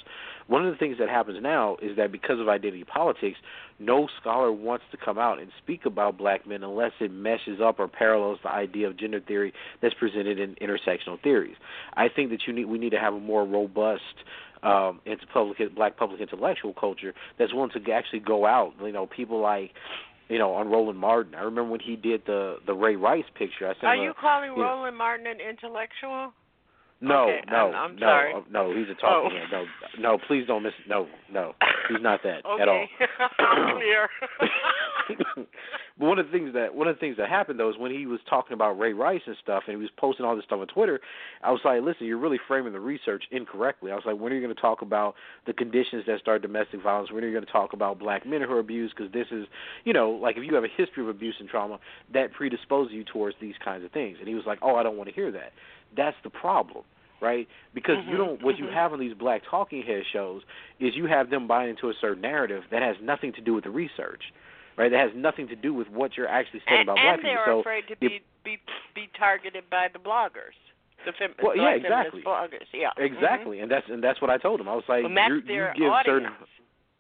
One of the things that happens now is that because of identity politics, no scholar wants to come out and speak about black men unless it meshes up or parallels the idea of gender theory that's presented in intersectional theories. I think that you need we need to have a more robust um, into public black public intellectual culture that's willing to actually go out. You know, people like you know, on Roland Martin. I remember when he did the the Ray Rice picture. I sent Are a- you calling you know- Roland Martin an intellectual? No, Okay, no, I'm- I'm no, sorry. no. He's a talking Oh. man. No, no. Please don't miss. No, no. He's not that Okay. at all. I'm clear. but one of the things that one of the things that happened though is when he was talking about Ray Rice and stuff, and he was posting all this stuff on Twitter. I was like, listen, you're really framing the research incorrectly. I was like, when are you going to talk about the conditions that start domestic violence? When are you going to talk about black men who are abused? Because this is, you know, like if you have a history of abuse and trauma, that predisposes you towards these kinds of things. And he was like, oh, I don't want to hear that. That's the problem right? Because you mm-hmm, don't what you mm-hmm. have on these black talking head shows is you have them buying into a certain narrative that has nothing to do with the research. Right? That has nothing to do with what you're actually saying and, about black and people. they're So afraid to it- be be be targeted by the bloggers. The fem- Well, yeah, feminist exactly. bloggers. Yeah. Mm-hmm. Exactly. And that's and that's what I told him. I was like Well, you you give certain.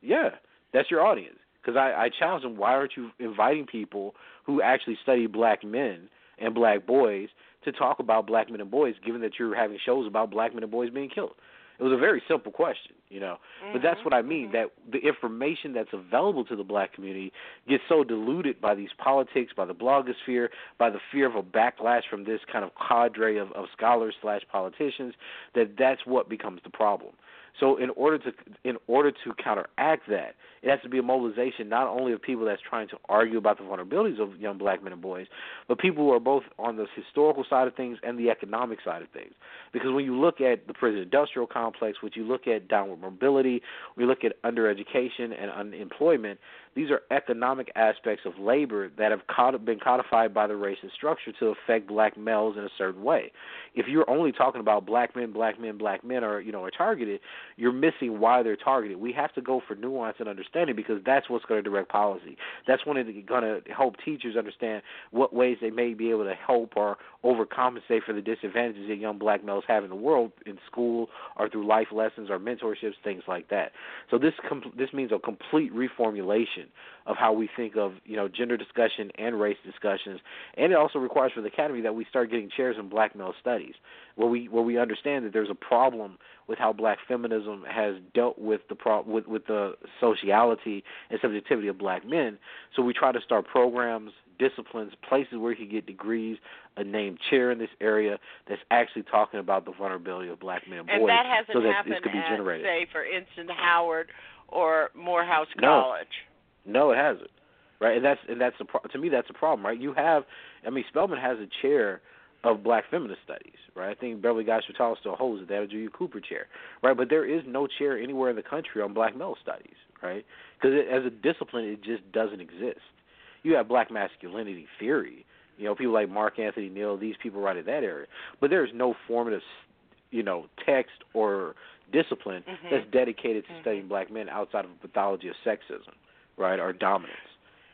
Yeah. That's your audience. Because I, I challenged them, why aren't you inviting people who actually study black men and black boys to talk about black men and boys, given that you're having shows about black men and boys being killed? It was a very simple question, you know. Mm-hmm. But that's what I mean that the information that's available to the black community gets so diluted by these politics, by the blogosphere, by the fear of a backlash from this kind of cadre of, of scholars slash politicians that that's what becomes the problem. So in order to in order to counteract that, it has to be a mobilization not only of people that's trying to argue about the vulnerabilities of young black men and boys, but people who are both on the historical side of things and the economic side of things. Because when you look at the prison industrial complex, when you look at downward mobility, when you look at undereducation and unemployment, these are economic aspects of labor that have been codified by the racist structure to affect black males in a certain way. If you're only talking about black men, black men, black men are you know are targeted, you're missing why they're targeted. We have to go for nuance and understanding because that's what's going to direct policy. That's going to help teachers understand what ways they may be able to help or overcompensate for the disadvantages that young black males have in the world in school or through life lessons or mentorships, things like that. So this com- this means a complete reformulation of how we think of you know gender discussion and race discussions, and it also requires for the academy that we start getting chairs in black male studies, where we where we understand that there's a problem with how black feminism has dealt with the pro- with with the sociality and subjectivity of black men. So we try to start programs, disciplines, places where you can get degrees, a named chair in this area that's actually talking about the vulnerability of black men and, and boys, that hasn't so that happened this could be at, generated. say, for instance, Howard or Morehouse College. No, it hasn't. Right, and that's and that's a pro- to me that's a problem, right? You have, I mean, Spelman has a chair of Black feminist studies, right? I think Beverly Guy Sheftall still holds it. They have a Julia Cooper chair, right? But there is no chair anywhere in the country on Black male studies, right? Because as a discipline, it just doesn't exist. You have Black masculinity theory, you know, people like Mark Anthony Neal. These people write in that area, but there is no formative, you know, text or discipline Mhm. that's dedicated to studying black men outside of the pathology of sexism, right, or dominance.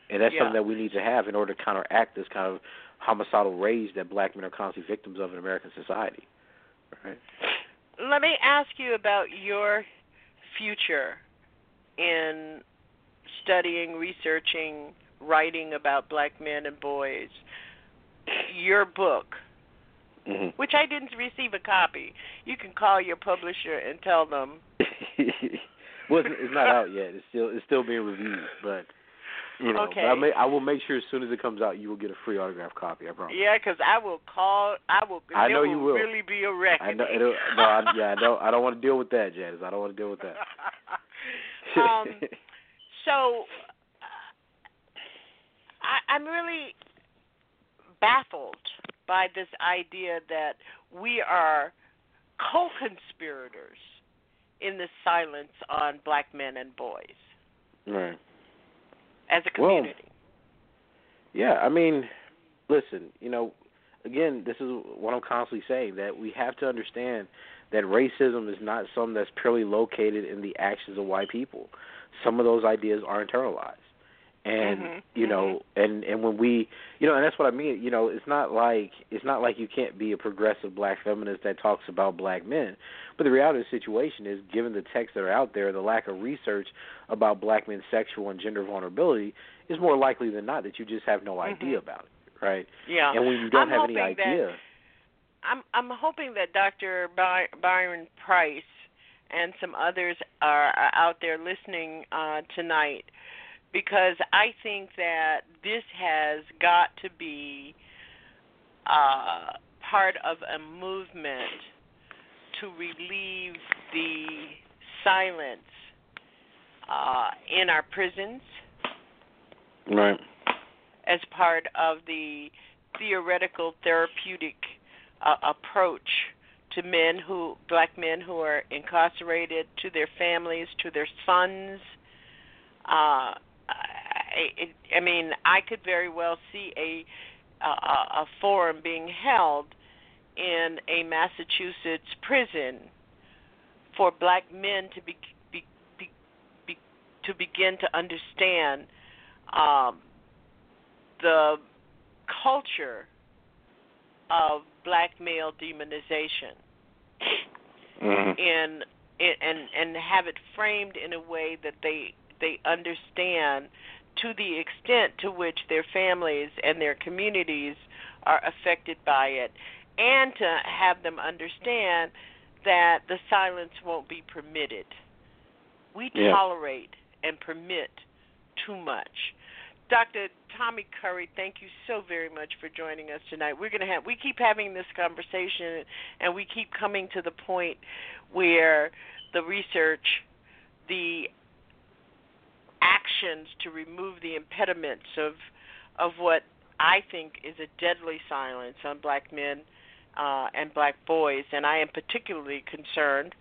And that's Yeah. something that we need to have in order to counteract this kind of homicidal rage that black men are constantly victims of in American society. Right? Let me ask you about your future in studying, researching, writing about black men and boys. Your book, Mm-hmm. which I didn't receive a copy. You can call your publisher and tell them. it's, not out yet. It's still it's still being reviewed, but you know, Okay. I, may, I will make sure as soon as it comes out, you will get a free autograph copy. I promise. Yeah, because I will call. I will. I know you will. really be a reckoning. I know. No, I, yeah, I don't. I don't want to deal with that, Janice. I don't want to deal with that. um, so I, I'm really baffled by this idea that we are co-conspirators in the silence on black men and boys right. as a community. Well. Yeah, I mean, listen, you know, again, this is what I'm constantly saying that we have to understand that racism is not something that's purely located in the actions of white people. Some of those ideas are internalized. And Mhm, you know, and and when we, you know, and that's what I mean. You know, it's not like it's not like you can't be a progressive black feminist that talks about black men. But the reality of the situation is, given the texts that are out there, the lack of research about black men's sexual and gender vulnerability is more likely than not that you just have no idea about it, right? Yeah. And when you don't I'm have any hoping that- idea, I'm I'm hoping that Dr. By- Byron Price and some others are, are out there listening uh, tonight because I think that this has got to be uh, part of a movement to relieve the silence uh, in our prisons right? as part of the theoretical therapeutic uh, approach to men who black men who are incarcerated to their families to their sons uh it, I mean I could very well see a a, a forum being held in a Massachusetts prison for black men to be, be, be, be to begin to understand um, the culture of black male demonization Mm-hmm. and and and have it framed in a way that they they understand to the extent to which their families and their communities are affected by it, and to have them understand that the silence won't be permitted. We Yeah. tolerate and permit too much. Dr. Tommy Curry, thank you so very much for joining us tonight. We're going to have we keep having this conversation and we keep coming to the point where the research, the actions to remove the impediments of of what I think is a deadly silence on black men uh, and black boys, and I am particularly concerned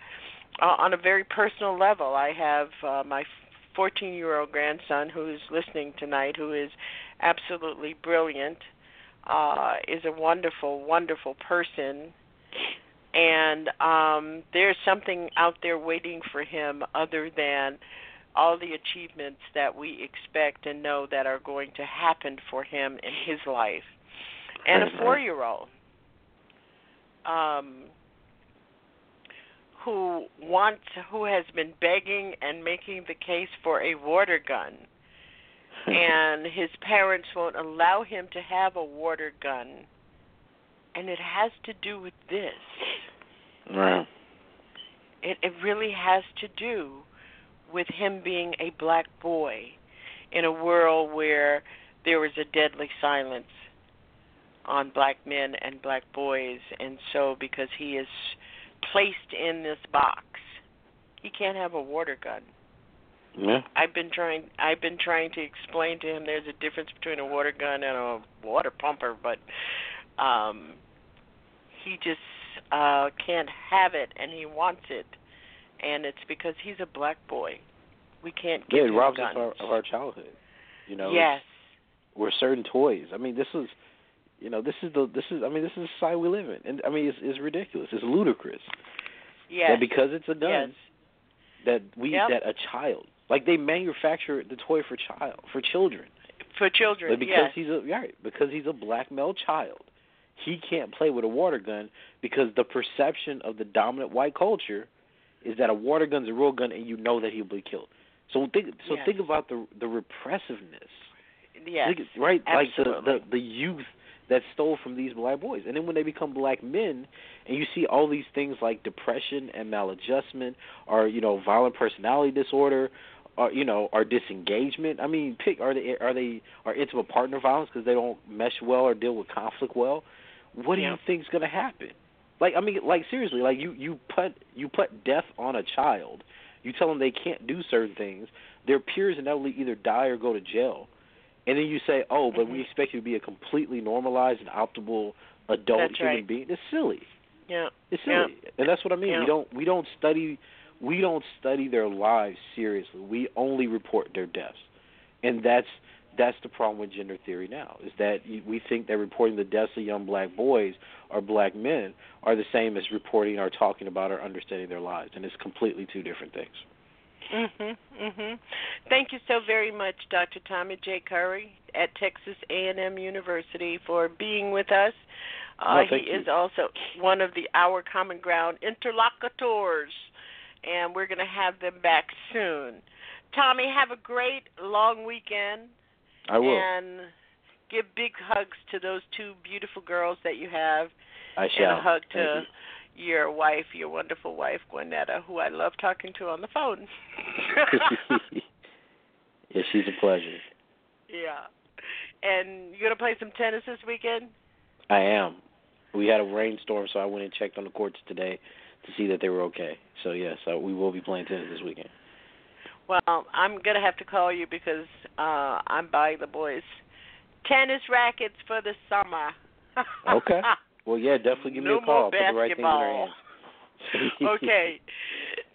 uh, on a very personal level. I have uh, my 14 year old grandson who is listening tonight, who is absolutely brilliant, uh, is a wonderful, wonderful person. And um, there's something out there waiting for him other than all the achievements that we expect and know that are going to happen for him in his life. And a four year old um, who wants who has been begging and making the case for a water gun and his parents won't allow him to have a water gun and it has to do with this Right. it it really has to do with him being a black boy in a world where there is a deadly silence on black men and black boys. And so because he is placed in this box he can't have a water gun. Yeah. I've been trying I've been trying to explain to him there's a difference between a water gun and a water pumper but um he just uh can't have it and he wants it and it's because he's a black boy. We can't get Yeah, give it him robs us of our, of our childhood. You know. Yes. We're certain toys. I mean, this is, you know, this is the this is. I mean, this is the society we live in, and I mean, it's, it's ridiculous. It's ludicrous. Yes. That because it's a gun, Yes. that we Yep. that a child like they manufacture the toy for child for children. For children, But because yes. he's a right, because he's a black male child, he can't play with a water gun because the perception of the dominant white culture is that a water gun's a real gun and you know that he'll be killed. So think so Yes. think about the the repressiveness. yes. Think, right? Like the, the the youth that stole from these black boys. And then when they become black men and you see all these things like depression and maladjustment or, you know, violent personality disorder or you know, or disengagement. I mean, pick are they are they are intimate partner violence because they don't mesh well or deal with conflict well? What do Yeah. you think's going to happen? Like I mean, like seriously, like you you put you put death on a child. You tell them they can't do certain things. Their peers inevitably either die or go to jail. And then you say, "Oh, but Mm-hmm. we expect you to be a completely normalized and optimal adult That's human right. being." It's silly. Yeah. It's Yeah. silly, and that's what I mean. Yeah. We don't we don't study we don't study their lives seriously. We only report their deaths, and that's that's the problem with gender theory now. Is that we think that reporting the deaths of young black boys or black men are the same as reporting or talking about or understanding their lives, and it's completely two different things. Mhm. Mhm. Thank you so very much, Dr. Tommy J. Curry at Texas A&M University for being with us. Uh, No, he you. is also one of the Our Common Ground interlocutors, and we're going to have them back soon. Tommy, have a great long weekend. I will. And give big hugs to those two beautiful girls that you have. I shall. And a hug to your wife, your wonderful wife, Gwinnetta, who I love talking to on the phone. yeah, she's a pleasure. yeah. And you gonna play some tennis this weekend? I am. We had a rainstorm, so I went and checked on the courts today to see that they were okay. So yes, uh, we will be playing tennis this weekend. Well, I'm gonna have to call you because uh I'm buying the boys tennis rackets for the summer. Okay. Well, yeah, definitely give me no a call. more Put the right thing in their basketball. hands. okay.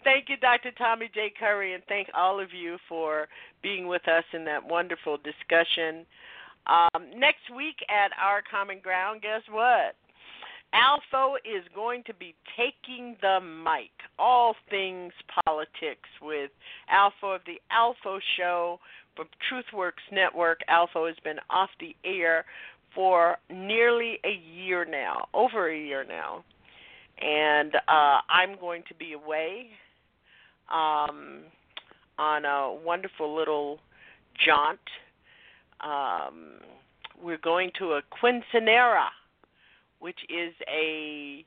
Thank you, Dr. Tommy J. Curry, and thank all of you for being with us in that wonderful discussion. Um, next week at Our Common Ground, guess what? Alpha is going to be taking the mic, all things politics, with Alpha of the Alpha Show from TruthWorks Network. Alpha has been off the air for nearly a year now, over a year now. And uh, I'm going to be away. Um, on a wonderful little jaunt. Um, we're going to a quinceanera, which is a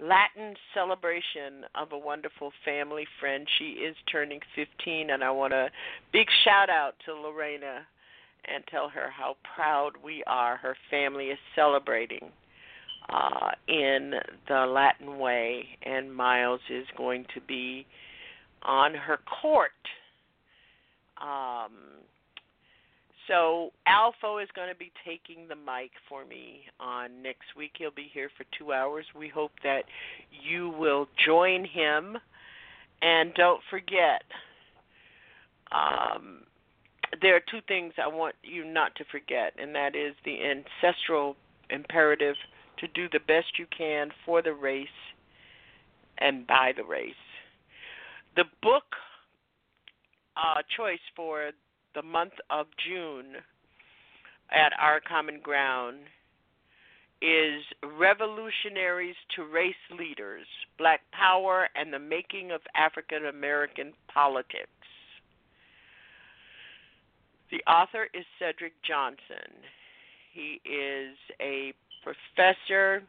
Latin celebration of a wonderful family friend. She is turning 15, and I want a big shout out to Lorena and tell her how proud we are. Her family is celebrating uh, in the Latin way, and Miles is going to be on her court. Um, so Alpha is going to be taking the mic for me on next week. He'll be here for two hours. We hope that you will join him. And don't forget, um, there are two things I want you not to forget, and that is the ancestral imperative to do the best you can for the race and by the race. The book uh, choice for the month of June at Our Common Ground is Revolutionaries to Race Leaders Black Power and the Making of African American Politics. The author is Cedric Johnson. He is a professor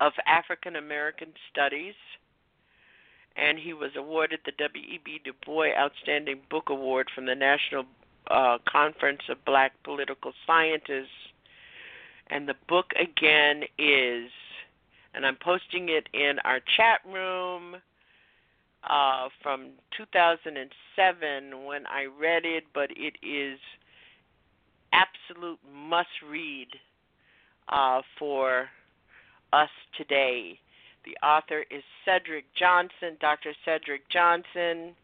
of African American Studies and he was awarded the W.E.B. Du Bois Outstanding Book Award from the National uh, Conference of Black Political Scientists. And the book again is, and I'm posting it in our chat room uh, from 2007 when I read it, but it is absolute must read uh, for us today. The author is Cedric Johnson, Dr. Cedric Johnson,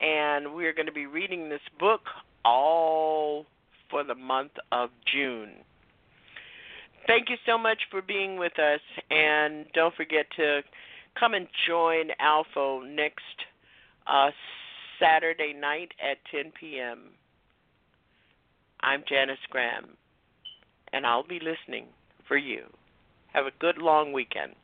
and we're going to be reading this book all for the month of June. Thank you so much for being with us, and don't forget to come and join Alpha next uh, Saturday night at 10 p.m. I'm Janice Graham, and I'll be listening for you. Have a good long weekend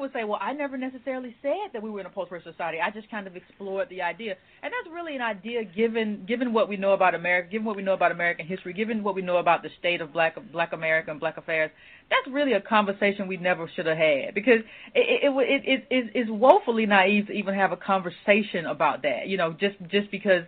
would say, well, I never necessarily said that we were in a post-racial society. I just kind of explored the idea, and that's really an idea given given what we know about America, given what we know about American history, given what we know about the state of Black Black America and Black affairs. That's really a conversation we never should have had because it it it, it, it is woefully naive to even have a conversation about that. You know, just just because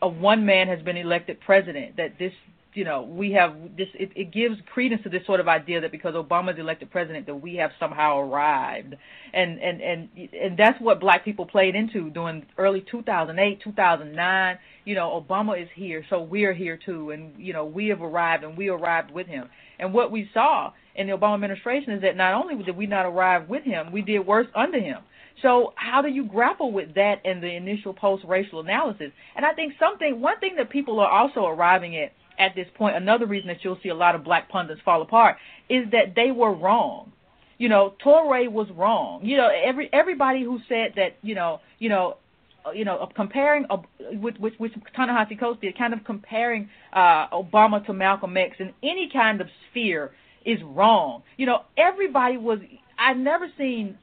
a one man has been elected president, that this you know, we have this. It, it gives credence to this sort of idea that because Obama is elected president, that we have somehow arrived, and and and and that's what black people played into during early 2008, 2009. You know, Obama is here, so we're here too, and you know, we have arrived, and we arrived with him. And what we saw in the Obama administration is that not only did we not arrive with him, we did worse under him. So how do you grapple with that in the initial post-racial analysis? And I think something, one thing that people are also arriving at at this point, another reason that you'll see a lot of black pundits fall apart is that they were wrong. You know, Toure was wrong. You know, every everybody who said that, you know, you know, uh, you know, comparing uh, with with with Ta-Nehisi kind of comparing uh, Obama to Malcolm X in any kind of sphere is wrong. You know, everybody was. I've never seen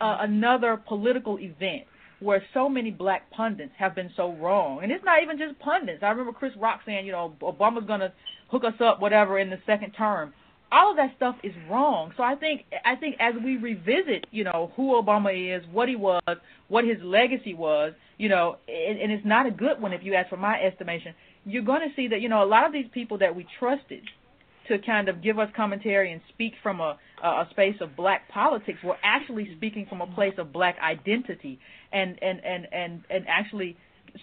uh, another political event where so many black pundits have been so wrong. And it's not even just pundits. I remember Chris Rock saying, you know, Obama's going to hook us up, whatever, in the second term. All of that stuff is wrong. So I think I think as we revisit, you know, who Obama is, what he was, what his legacy was, you know, and, and it's not a good one if you ask for my estimation. You're going to see that you know a lot of these people that we trusted to kind of give us commentary and speak from a, a space of black politics. We're actually speaking from a place of black identity and, and, and, and, and actually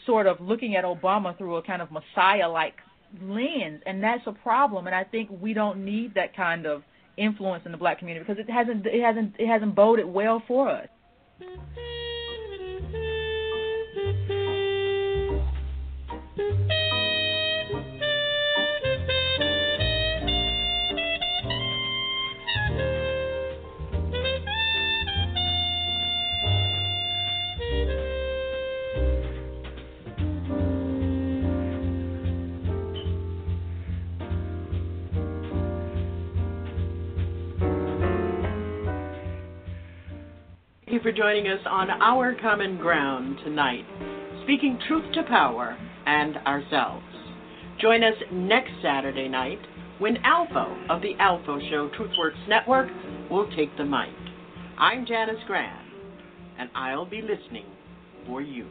sort of looking at Obama through a kind of Messiah-like lens, and that's a problem. And I think we don't need that kind of influence in the black community because it hasn't it hasn't it hasn't boded well for us. You for joining us on Our Common Ground tonight, speaking truth to power and ourselves. Join us next Saturday night when Alpha of the Alpha Show TruthWorks Network will take the mic. I'm Janice Graham, and I'll be listening for you.